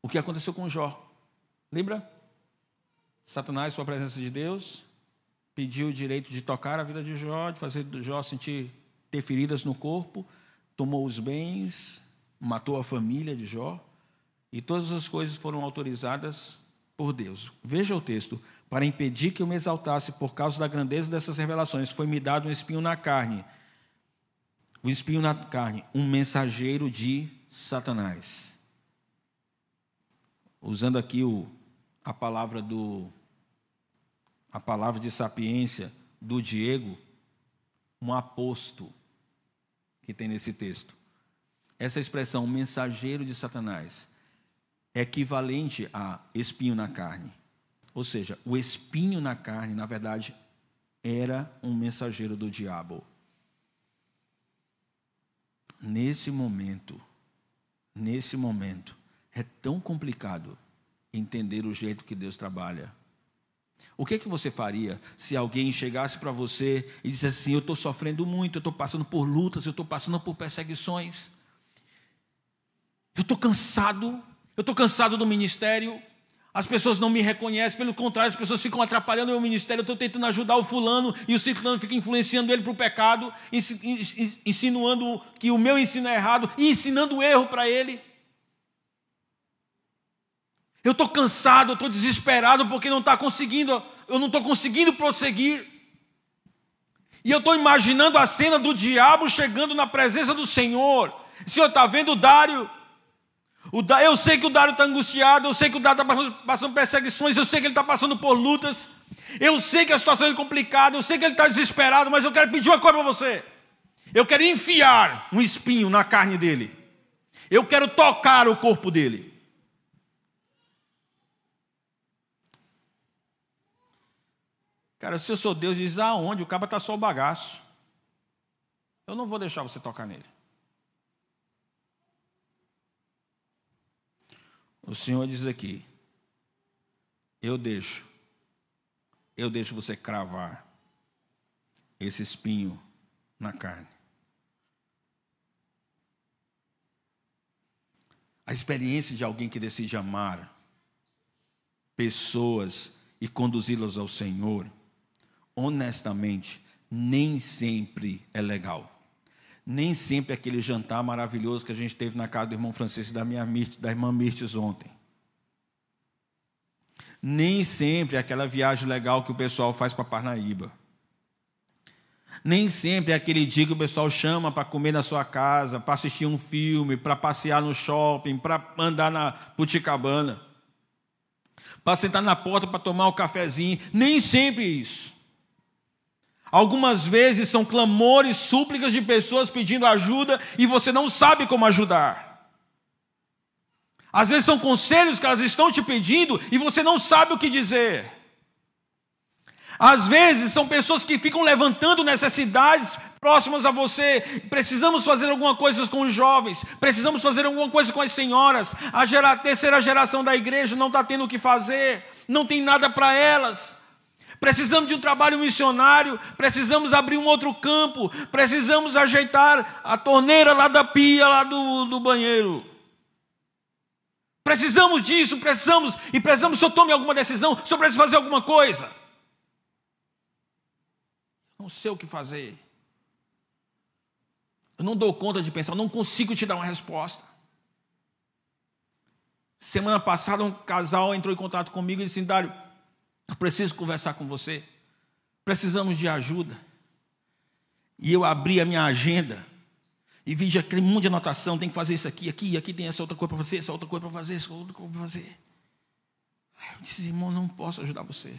o que aconteceu com Jó. Lembra? Satanás, com a presença de Deus, pediu o direito de tocar a vida de Jó, de fazer Jó sentir ter feridas no corpo, tomou os bens, matou a família de Jó, e todas as coisas foram autorizadas por Deus. Veja o texto: para impedir que eu me exaltasse por causa da grandeza dessas revelações, foi-me dado um espinho na carne. O espinho na carne, um mensageiro de Satanás. Usando aqui o, a palavra do a palavra de sapiência do Diego, um aposto que tem nesse texto. Essa expressão, mensageiro de Satanás, é equivalente a espinho na carne. Ou seja, o espinho na carne, na verdade, era um mensageiro do diabo. Nesse momento, nesse momento, é tão complicado entender o jeito que Deus trabalha O que, que você faria se alguém chegasse para você e dissesse assim: Eu estou sofrendo muito, eu estou passando por lutas, eu estou passando por perseguições, eu estou cansado, eu estou cansado do ministério, as pessoas não me reconhecem, pelo contrário, as pessoas ficam atrapalhando o meu ministério. Eu estou tentando ajudar o fulano e o ciclano fica influenciando ele para o pecado, insinuando que o meu ensino é errado e ensinando o erro para ele. Eu estou cansado, eu estou desesperado porque não está conseguindo, eu não estou conseguindo prosseguir. E eu estou imaginando a cena do diabo chegando na presença do Senhor. O Senhor está vendo o Dário? O da, eu sei que o Dário está angustiado, eu sei que o Dário está passando perseguições, eu sei que ele está passando por lutas, eu sei que a situação é complicada, eu sei que ele está desesperado, mas eu quero pedir uma coisa para você. Eu quero enfiar um espinho na carne dele. Eu quero tocar o corpo dele. Cara, se eu sou Deus, diz aonde? O cabo está só o bagaço. Eu não vou deixar você tocar nele. O Senhor diz aqui: Eu deixo, eu deixo você cravar esse espinho na carne. A experiência de alguém que decide amar pessoas e conduzi-las ao Senhor honestamente, nem sempre é legal. Nem sempre é aquele jantar maravilhoso que a gente teve na casa do irmão Francisco e da, minha, da irmã Mirtes ontem. Nem sempre é aquela viagem legal que o pessoal faz para Parnaíba. Nem sempre é aquele dia que o pessoal chama para comer na sua casa, para assistir um filme, para passear no shopping, para andar na Puticabana, para sentar na porta para tomar um cafezinho. Nem sempre é isso. Algumas vezes são clamores, súplicas de pessoas pedindo ajuda e você não sabe como ajudar. Às vezes são conselhos que elas estão te pedindo e você não sabe o que dizer. Às vezes são pessoas que ficam levantando necessidades próximas a você. Precisamos fazer alguma coisa com os jovens, precisamos fazer alguma coisa com as senhoras. A gera, terceira geração da igreja não está tendo o que fazer, não tem nada para elas. Precisamos de um trabalho missionário, precisamos abrir um outro campo, precisamos ajeitar a torneira lá da pia, lá do, do banheiro. Precisamos disso, precisamos, e precisamos que o senhor tome alguma decisão, o senhor precisa fazer alguma coisa. Não sei o que fazer. Eu não dou conta de pensar, não consigo te dar uma resposta. Semana passada, um casal entrou em contato comigo e disse: Dário, eu preciso conversar com você. Precisamos de ajuda. E eu abri a minha agenda e vi já aquele monte de anotação, tem que fazer isso aqui, aqui, aqui tem essa outra coisa para fazer, essa outra coisa para fazer, essa outra coisa para fazer. Aí eu disse, irmão, não posso ajudar você.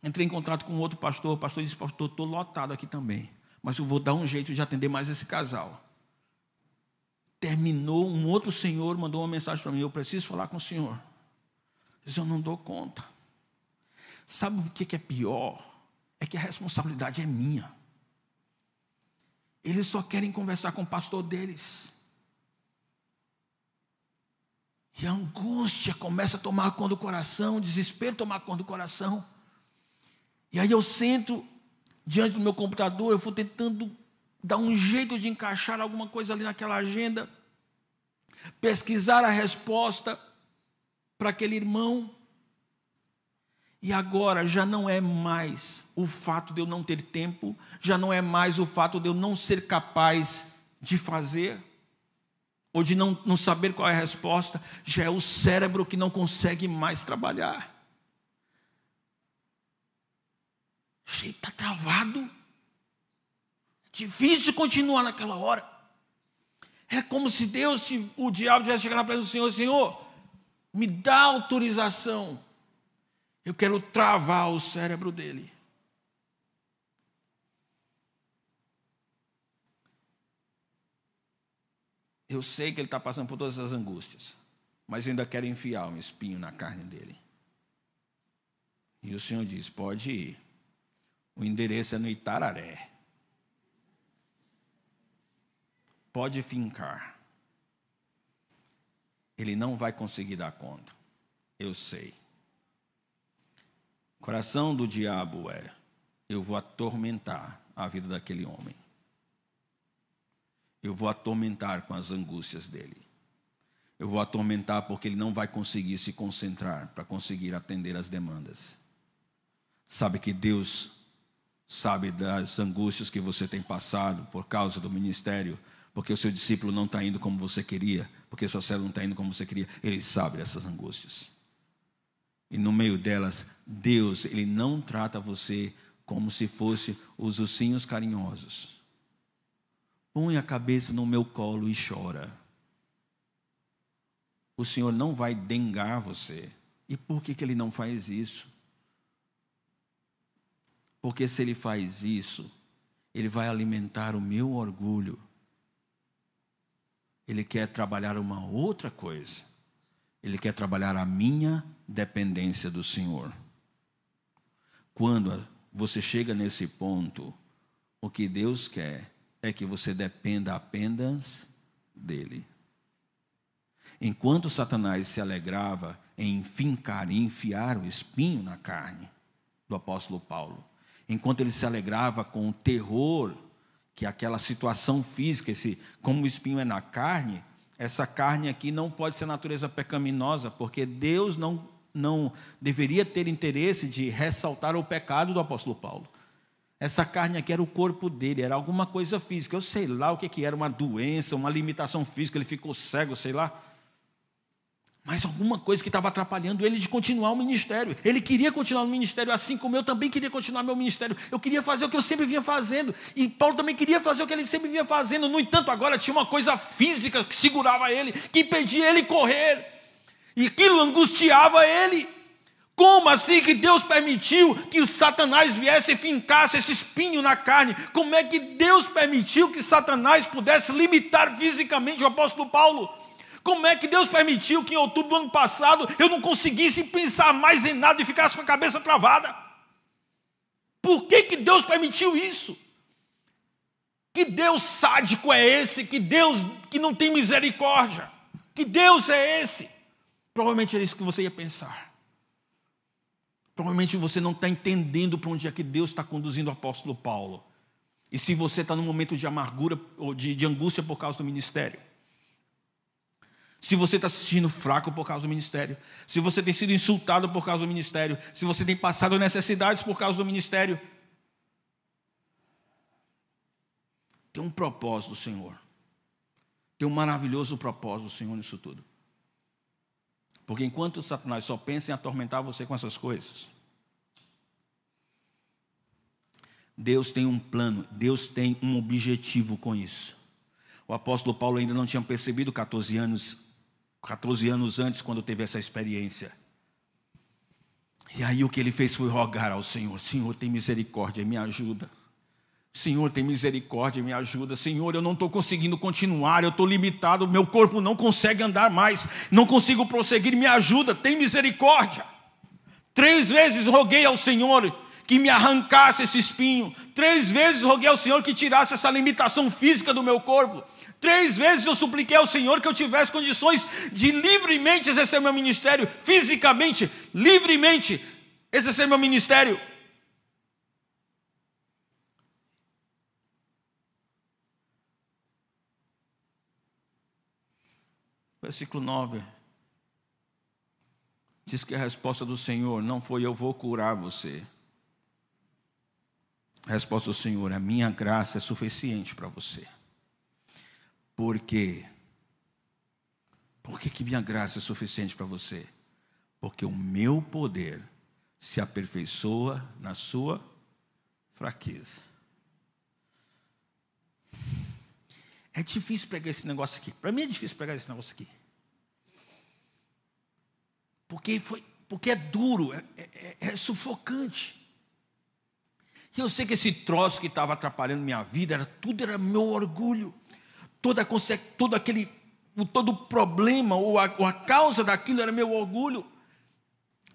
Entrei em contato com outro pastor, o pastor disse, pastor, estou lotado aqui também, mas eu vou dar um jeito de atender mais esse casal. Terminou, um outro senhor mandou uma mensagem para mim, eu preciso falar com o senhor. Diz, eu não dou conta. Sabe o que é pior? É que a responsabilidade é minha. Eles só querem conversar com o pastor deles. E a angústia começa a tomar conta do coração, o desespero tomar conta do coração. E aí eu sento diante do meu computador, eu vou tentando dar um jeito de encaixar alguma coisa ali naquela agenda, pesquisar a resposta para aquele irmão. E agora já não é mais o fato de eu não ter tempo, já não é mais o fato de eu não ser capaz de fazer, ou de não, não saber qual é a resposta, já é o cérebro que não consegue mais trabalhar. Está travado. Difícil continuar naquela hora. É como se Deus, o diabo, tivesse chegado na presença do Senhor, Senhor, me dá autorização. Eu quero travar o cérebro dele. Eu sei que ele está passando por todas as angústias, mas ainda quero enfiar um espinho na carne dele. E o Senhor diz: pode ir. O endereço é no Itararé. Pode fincar ele não vai conseguir dar conta. Eu sei. Coração do diabo é: eu vou atormentar a vida daquele homem. Eu vou atormentar com as angústias dele. Eu vou atormentar porque ele não vai conseguir se concentrar para conseguir atender as demandas. Sabe que Deus sabe das angústias que você tem passado por causa do ministério, porque o seu discípulo não está indo como você queria, porque sua célula não está indo como você queria. Ele sabe dessas angústias. E no meio delas, Deus, Ele não trata você como se fosse os ursinhos carinhosos. Põe a cabeça no meu colo e chora. O Senhor não vai dengar você. E por que, que Ele não faz isso? Porque se Ele faz isso, Ele vai alimentar o meu orgulho. Ele quer trabalhar uma outra coisa. Ele quer trabalhar a minha dependência do Senhor. Quando você chega nesse ponto, o que Deus quer é que você dependa apenas dele. Enquanto Satanás se alegrava em fincar e enfiar o espinho na carne do apóstolo Paulo, enquanto ele se alegrava com o terror que aquela situação física, esse, como o espinho é na carne, essa carne aqui não pode ser natureza pecaminosa, porque Deus não não deveria ter interesse de ressaltar o pecado do apóstolo Paulo. Essa carne aqui era o corpo dele, era alguma coisa física. Eu sei lá o que, que era, uma doença, uma limitação física, ele ficou cego, sei lá. Mas alguma coisa que estava atrapalhando ele de continuar o ministério. Ele queria continuar o ministério, assim como eu também queria continuar meu ministério. Eu queria fazer o que eu sempre vinha fazendo. E Paulo também queria fazer o que ele sempre vinha fazendo. No entanto, agora tinha uma coisa física que segurava ele, que impedia ele correr. E aquilo angustiava ele. Como assim que Deus permitiu que o Satanás viesse e fincasse esse espinho na carne? Como é que Deus permitiu que Satanás pudesse limitar fisicamente o apóstolo Paulo? Como é que Deus permitiu que em outubro do ano passado eu não conseguisse pensar mais em nada e ficasse com a cabeça travada? Por que, que Deus permitiu isso? Que Deus sádico é esse? Que Deus que não tem misericórdia? Que Deus é esse? Provavelmente era isso que você ia pensar. Provavelmente você não está entendendo para onde é que Deus está conduzindo o apóstolo Paulo. E se você está num momento de amargura ou de, de angústia por causa do ministério. Se você está se sentindo fraco por causa do ministério. Se você tem sido insultado por causa do ministério. Se você tem passado necessidades por causa do ministério. Tem um propósito do Senhor. Tem um maravilhoso propósito do Senhor nisso tudo. Porque enquanto Satanás só pensa em atormentar você com essas coisas, Deus tem um plano, Deus tem um objetivo com isso. O apóstolo Paulo ainda não tinha percebido 14 anos, 14 anos antes, quando teve essa experiência. E aí o que ele fez foi rogar ao Senhor: Senhor, tem misericórdia, me ajuda. Senhor, tem misericórdia, me ajuda. Senhor, eu não estou conseguindo continuar, eu estou limitado, meu corpo não consegue andar mais, não consigo prosseguir, me ajuda, tem misericórdia. Três vezes roguei ao Senhor que me arrancasse esse espinho, três vezes roguei ao Senhor que tirasse essa limitação física do meu corpo. Três vezes eu supliquei ao Senhor que eu tivesse condições de livremente exercer meu ministério, fisicamente, livremente exercer meu ministério. Versículo 9. Diz que a resposta do Senhor não foi eu vou curar você. A resposta do Senhor, a minha graça é suficiente para você. Por quê? Por que, que minha graça é suficiente para você? Porque o meu poder se aperfeiçoa na sua fraqueza. É difícil pegar esse negócio aqui. Para mim é difícil pegar esse negócio aqui. Porque, foi, porque é duro, é, é, é sufocante. E eu sei que esse troço que estava atrapalhando minha vida, era, tudo era meu orgulho. Toda, todo aquele, todo problema, ou a, ou a causa daquilo era meu orgulho.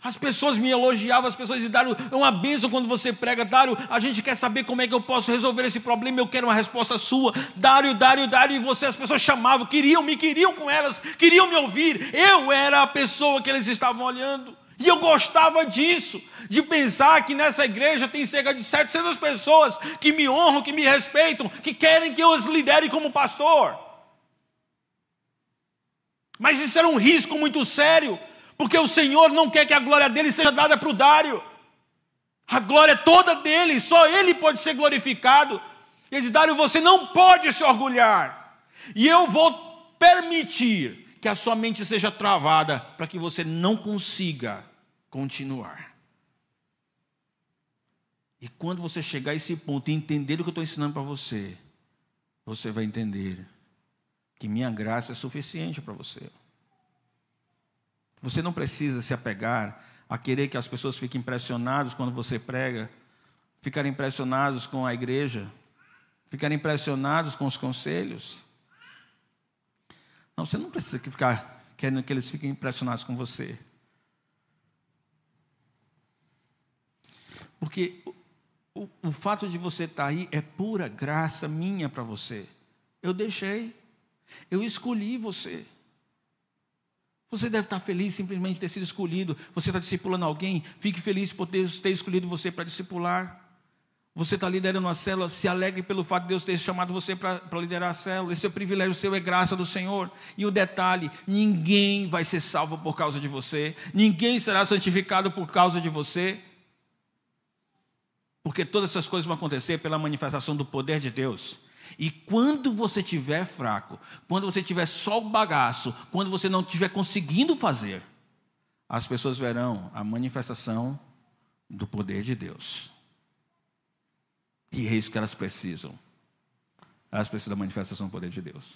As pessoas me elogiavam, as pessoas diziam, Dário, é uma bênção quando você prega, Dário, a gente quer saber como é que eu posso resolver esse problema, eu quero uma resposta sua, Dário, Dário, Dário, e você, as pessoas chamavam, queriam, me queriam com elas, queriam me ouvir, eu era a pessoa que eles estavam olhando, E eu gostava disso, de pensar que nessa igreja tem cerca de 700 pessoas que me honram, que me respeitam, que querem que eu os lidere como pastor. Mas isso era um risco muito sério, porque o Senhor não quer que a glória dele seja dada para o Dário. A glória é toda dele, só ele pode ser glorificado. Ele diz: Dário, você não pode se orgulhar, e eu vou permitir que a sua mente seja travada para que você não consiga continuar. E quando você chegar a esse ponto e entender o que eu estou ensinando para você, você vai entender que minha graça é suficiente para você. Você não precisa se apegar a querer que as pessoas fiquem impressionadas quando você prega, ficarem impressionados com a igreja, ficarem impressionados com os conselhos. Não, você não precisa ficar querendo que eles fiquem impressionados com você. Porque o, o, fato de você estar aí é pura graça minha para você. Eu deixei, eu escolhi você. Você deve estar feliz simplesmente ter sido escolhido. Você está discipulando alguém, fique feliz por Deus ter escolhido você para discipular. Você está liderando uma célula, se alegre pelo fato de Deus ter chamado você para liderar a célula. Esse é o privilégio seu, é graça do Senhor. E o detalhe: ninguém vai ser salvo por causa de você, ninguém será santificado por causa de você. Porque todas essas coisas vão acontecer pela manifestação do poder de Deus. E quando você estiver fraco, quando você tiver só o bagaço, quando você não estiver conseguindo fazer, as pessoas verão a manifestação do poder de Deus. E é isso que elas precisam. Elas precisam da manifestação do poder de Deus.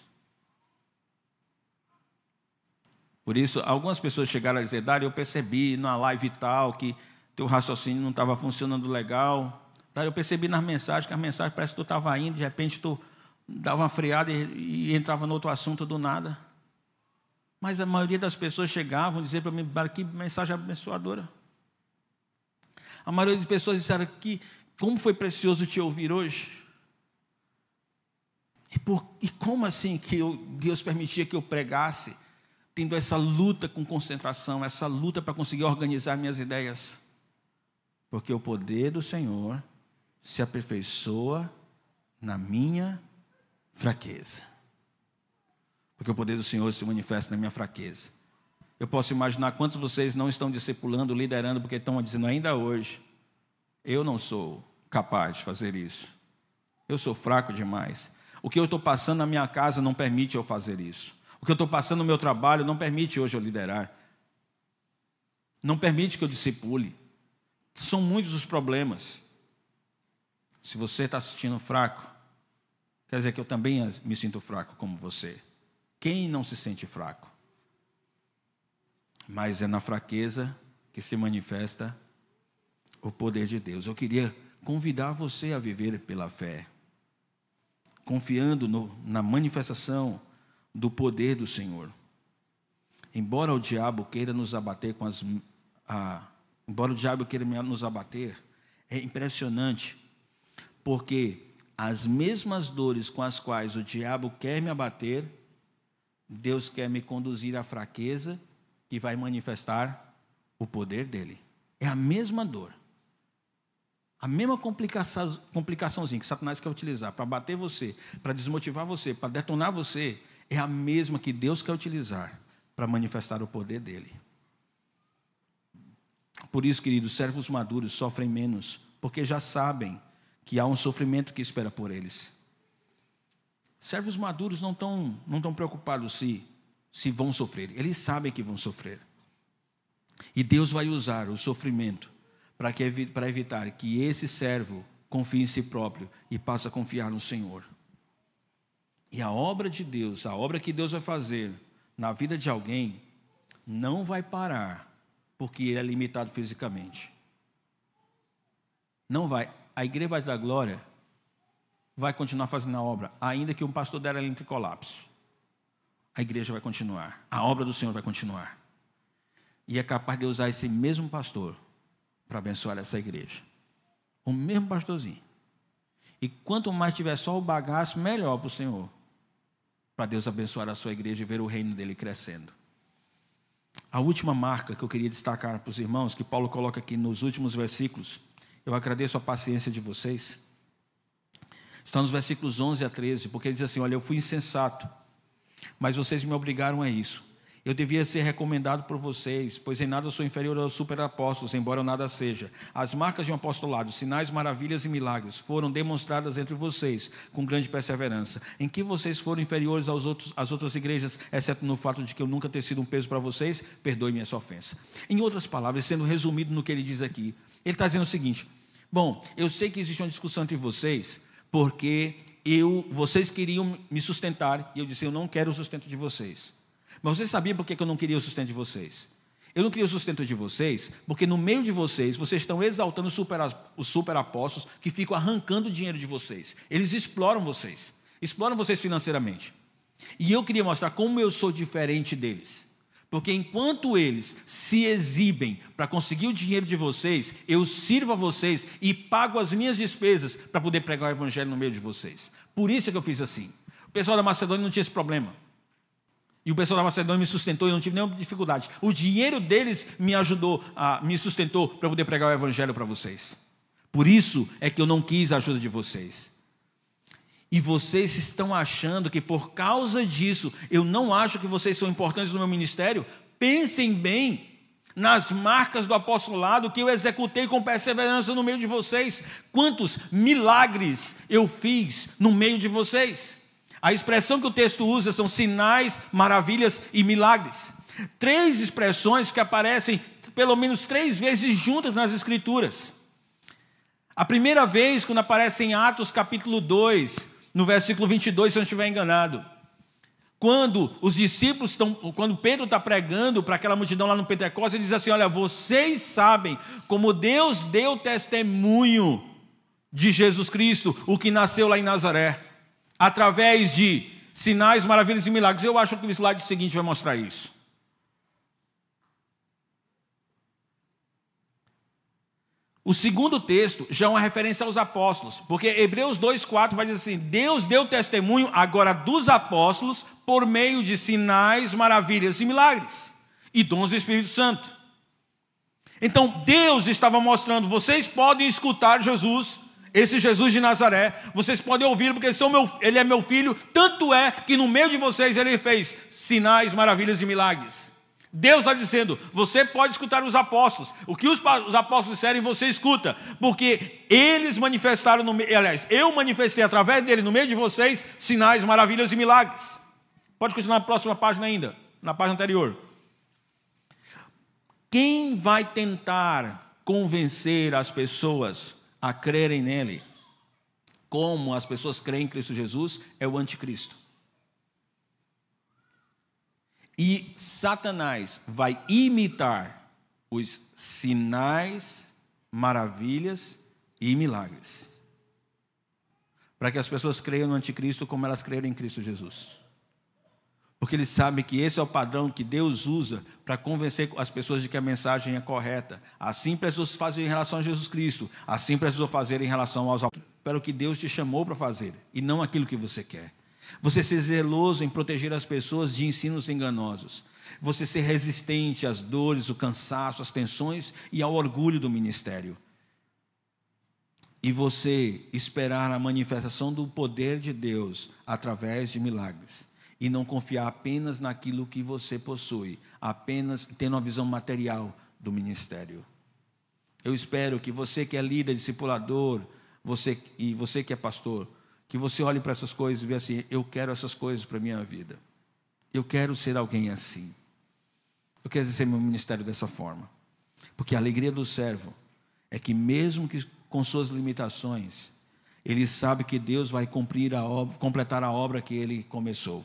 Por isso, algumas pessoas chegaram a dizer, Dário, eu percebi na live tal que teu raciocínio não estava funcionando legal. Dário, eu percebi nas mensagens que as mensagens parece que tu estava indo, de repente tu dava uma freada e, e entrava no outro assunto do nada. Mas a maioria das pessoas chegavam e dizer para mim, que mensagem abençoadora. A maioria das pessoas disseram que como foi precioso te ouvir hoje. E, por, e como assim que eu, Deus permitia que eu pregasse, tendo essa luta com concentração, essa luta para conseguir organizar minhas ideias? Porque o poder do Senhor se aperfeiçoa na minha fraqueza. Porque o poder do Senhor se manifesta na minha fraqueza. Eu posso imaginar quantos vocês não estão discipulando, liderando, porque estão dizendo ainda hoje: eu não sou capaz de fazer isso. Eu sou fraco demais. O que eu estou passando na minha casa não permite eu fazer isso. O que eu estou passando no meu trabalho não permite hoje eu liderar. Não permite que eu discipule. São muitos os problemas. Se você está assistindo fraco, quer dizer que eu também me sinto fraco como você. Quem não se sente fraco? Mas é na fraqueza que se manifesta o poder de Deus. Eu queria convidar você a viver pela fé, confiando no, na manifestação do poder do Senhor. Embora o diabo queira nos abater com as. A, embora o diabo queira nos abater, é impressionante, porque as mesmas dores com as quais o diabo quer me abater, Deus quer me conduzir à fraqueza que vai manifestar o poder dele. É a mesma dor. A mesma complicação, complicaçãozinha que Satanás quer utilizar para bater você, para desmotivar você, para detonar você, é a mesma que Deus quer utilizar para manifestar o poder dele. Por isso, queridos, servos maduros sofrem menos, porque já sabem que há um sofrimento que espera por eles. Servos maduros não estão não preocupados se, se vão sofrer, eles sabem que vão sofrer. E Deus vai usar o sofrimento para, que, para evitar que esse servo confie em si próprio e passe a confiar no Senhor. E a obra de Deus, a obra que Deus vai fazer na vida de alguém, não vai parar porque ele é limitado fisicamente. Não vai. A igreja da glória vai continuar fazendo a obra, ainda que um pastor dela entre colapso. A igreja vai continuar, a obra do Senhor vai continuar. E é capaz de usar esse mesmo pastor para abençoar essa igreja. O mesmo pastorzinho. E quanto mais tiver só o bagaço, melhor para o Senhor. Para Deus abençoar a sua igreja e ver o reino dele crescendo. A última marca que eu queria destacar para os irmãos, que Paulo coloca aqui nos últimos versículos, eu agradeço a paciência de vocês. Está nos versículos 11 a 13, porque ele diz assim: Olha, eu fui insensato, mas vocês me obrigaram a isso. Eu devia ser recomendado por vocês, pois em nada sou inferior aos superapóstolos, embora eu nada seja. As marcas de um apostolado, sinais, maravilhas e milagres foram demonstradas entre vocês com grande perseverança. Em que vocês foram inferiores aos outros, às outras igrejas, exceto no fato de que eu nunca ter sido um peso para vocês, perdoe-me essa ofensa. Em outras palavras, sendo resumido no que ele diz aqui, ele está dizendo o seguinte: Bom, eu sei que existe uma discussão entre vocês, porque eu, vocês queriam me sustentar, e eu disse: Eu não quero o sustento de vocês. Mas vocês sabiam por que eu não queria o sustento de vocês? Eu não queria o sustento de vocês, porque no meio de vocês, vocês estão exaltando super, os super apóstolos que ficam arrancando dinheiro de vocês. Eles exploram vocês, exploram vocês financeiramente. E eu queria mostrar como eu sou diferente deles. Porque enquanto eles se exibem para conseguir o dinheiro de vocês, eu sirvo a vocês e pago as minhas despesas para poder pregar o evangelho no meio de vocês. Por isso que eu fiz assim. O pessoal da Macedônia não tinha esse problema. E o pessoal da Macedônia me sustentou e não tive nenhuma dificuldade. O dinheiro deles me ajudou, a, me sustentou para poder pregar o evangelho para vocês. Por isso é que eu não quis a ajuda de vocês. E vocês estão achando que por causa disso, eu não acho que vocês são importantes no meu ministério? Pensem bem nas marcas do apostolado que eu executei com perseverança no meio de vocês. Quantos milagres eu fiz no meio de vocês? A expressão que o texto usa são sinais, maravilhas e milagres. Três expressões que aparecem pelo menos três vezes juntas nas Escrituras. A primeira vez, quando aparece em Atos capítulo 2, no versículo 22, se eu não estiver enganado. Quando os discípulos estão, quando Pedro está pregando para aquela multidão lá no Pentecostes, ele diz assim: Olha, vocês sabem como Deus deu testemunho de Jesus Cristo, o que nasceu lá em Nazaré através de sinais, maravilhas e milagres. Eu acho que o slide seguinte vai mostrar isso. O segundo texto já é uma referência aos apóstolos, porque Hebreus 2,4 vai dizer assim: Deus deu testemunho agora dos apóstolos por meio de sinais, maravilhas e milagres, e dons do Espírito Santo. Então Deus estava mostrando: vocês podem escutar Jesus, esse Jesus de Nazaré, vocês podem ouvir, porque meu, ele é meu filho, tanto é que no meio de vocês ele fez sinais, maravilhas e milagres. Deus está dizendo: você pode escutar os apóstolos, o que os, os apóstolos disserem, você escuta, porque eles manifestaram, no, aliás, eu manifestei através dele, no meio de vocês, sinais, maravilhas e milagres. Pode continuar na próxima página ainda, na página anterior. Quem vai tentar convencer as pessoas a crerem nele, como as pessoas creem em Cristo Jesus, é o anticristo. E Satanás vai imitar os sinais, maravilhas e milagres. Para que as pessoas creiam no anticristo como elas creem em Cristo Jesus. Porque eles sabem que esse é o padrão que Deus usa para convencer as pessoas de que a mensagem é correta. Assim precisou fazer em relação a Jesus Cristo. Assim precisou fazer em relação aos para o que Deus te chamou para fazer e não aquilo que você quer. Você ser zeloso em proteger as pessoas de ensinos enganosos. Você ser resistente às dores, o cansaço, às tensões e ao orgulho do ministério. E você esperar a manifestação do poder de Deus através de milagres e não confiar apenas naquilo que você possui, apenas tendo uma visão material do ministério. Eu espero que você que é líder, discipulador, você e você que é pastor, que você olhe para essas coisas e veja assim: eu quero essas coisas para a minha vida. Eu quero ser alguém assim. Eu quero exercer meu ministério dessa forma. Porque a alegria do servo é que, mesmo que com suas limitações, ele sabe que Deus vai cumprir a obra, completar a obra que ele começou.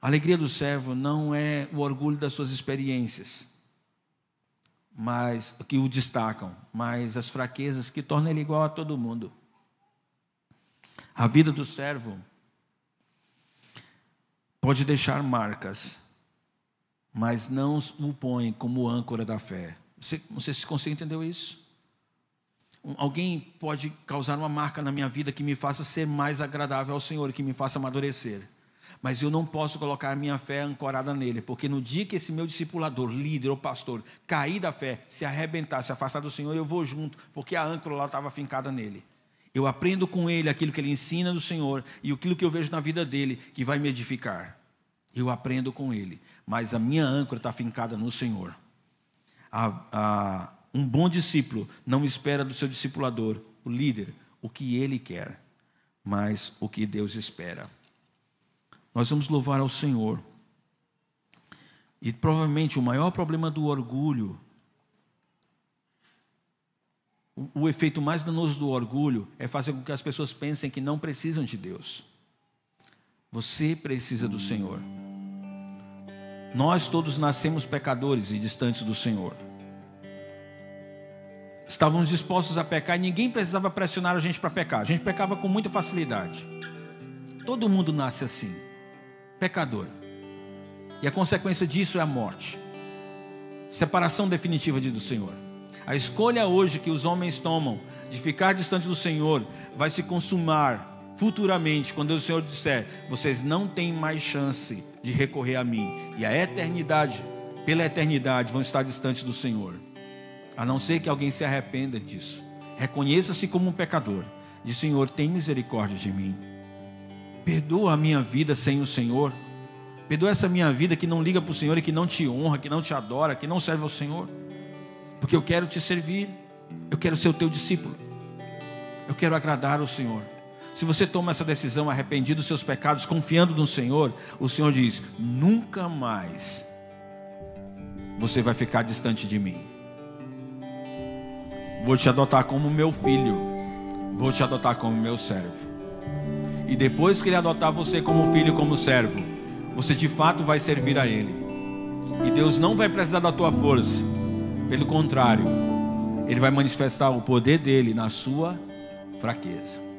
A alegria do servo não é o orgulho das suas experiências, mas que o destacam, mas as fraquezas que tornam ele igual a todo mundo. A vida do servo pode deixar marcas, mas não o põe como âncora da fé. Você, você entendeu isso. Alguém pode causar uma marca na minha vida que me faça ser mais agradável ao Senhor, que me faça amadurecer Mas eu não posso colocar minha fé ancorada nele, porque no dia que esse meu discipulador, líder ou pastor, cair da fé, se arrebentar, se afastar do Senhor, eu vou junto, porque a âncora lá estava fincada nele. Eu aprendo com ele aquilo que ele ensina do Senhor e aquilo que eu vejo na vida dele que vai me edificar. Eu aprendo com ele, mas a minha âncora está fincada no Senhor. A, a, um bom discípulo não espera do seu discipulador, o líder, o que ele quer, mas o que Deus espera. Nós vamos louvar ao Senhor. E provavelmente o maior problema do orgulho, o, o efeito mais danoso do orgulho é fazer com que as pessoas pensem que não precisam de Deus. Você precisa do Senhor. Nós todos nascemos pecadores e distantes do Senhor. Estávamos dispostos a pecar e ninguém precisava pressionar a gente para pecar. A gente pecava com muita facilidade. Todo mundo nasce assim pecador. E a consequência disso é a morte. Separação definitiva do Senhor. A escolha hoje que os homens tomam de ficar distante do Senhor vai se consumar futuramente, quando o Senhor disser: vocês não têm mais chance de recorrer a mim, e a eternidade, pela eternidade, vão estar distantes do Senhor, a não ser que alguém se arrependa disso. Reconheça-se como um pecador, diz: Senhor, tem misericórdia de mim. Perdoa a minha vida sem o Senhor. Perdoa essa minha vida que não liga para o Senhor e que não te honra, que não te adora, que não serve ao Senhor. Porque eu quero te servir. Eu quero ser o teu discípulo. Eu quero agradar o Senhor. Se você toma essa decisão arrependido dos seus pecados, confiando no Senhor, o Senhor diz: nunca mais você vai ficar distante de mim. Vou te adotar como meu filho. Vou te adotar como meu servo. E depois que ele adotar você como filho, como servo, você de fato vai servir a ele. E Deus não vai precisar da tua força. Pelo contrário, ele vai manifestar o poder dele na sua fraqueza.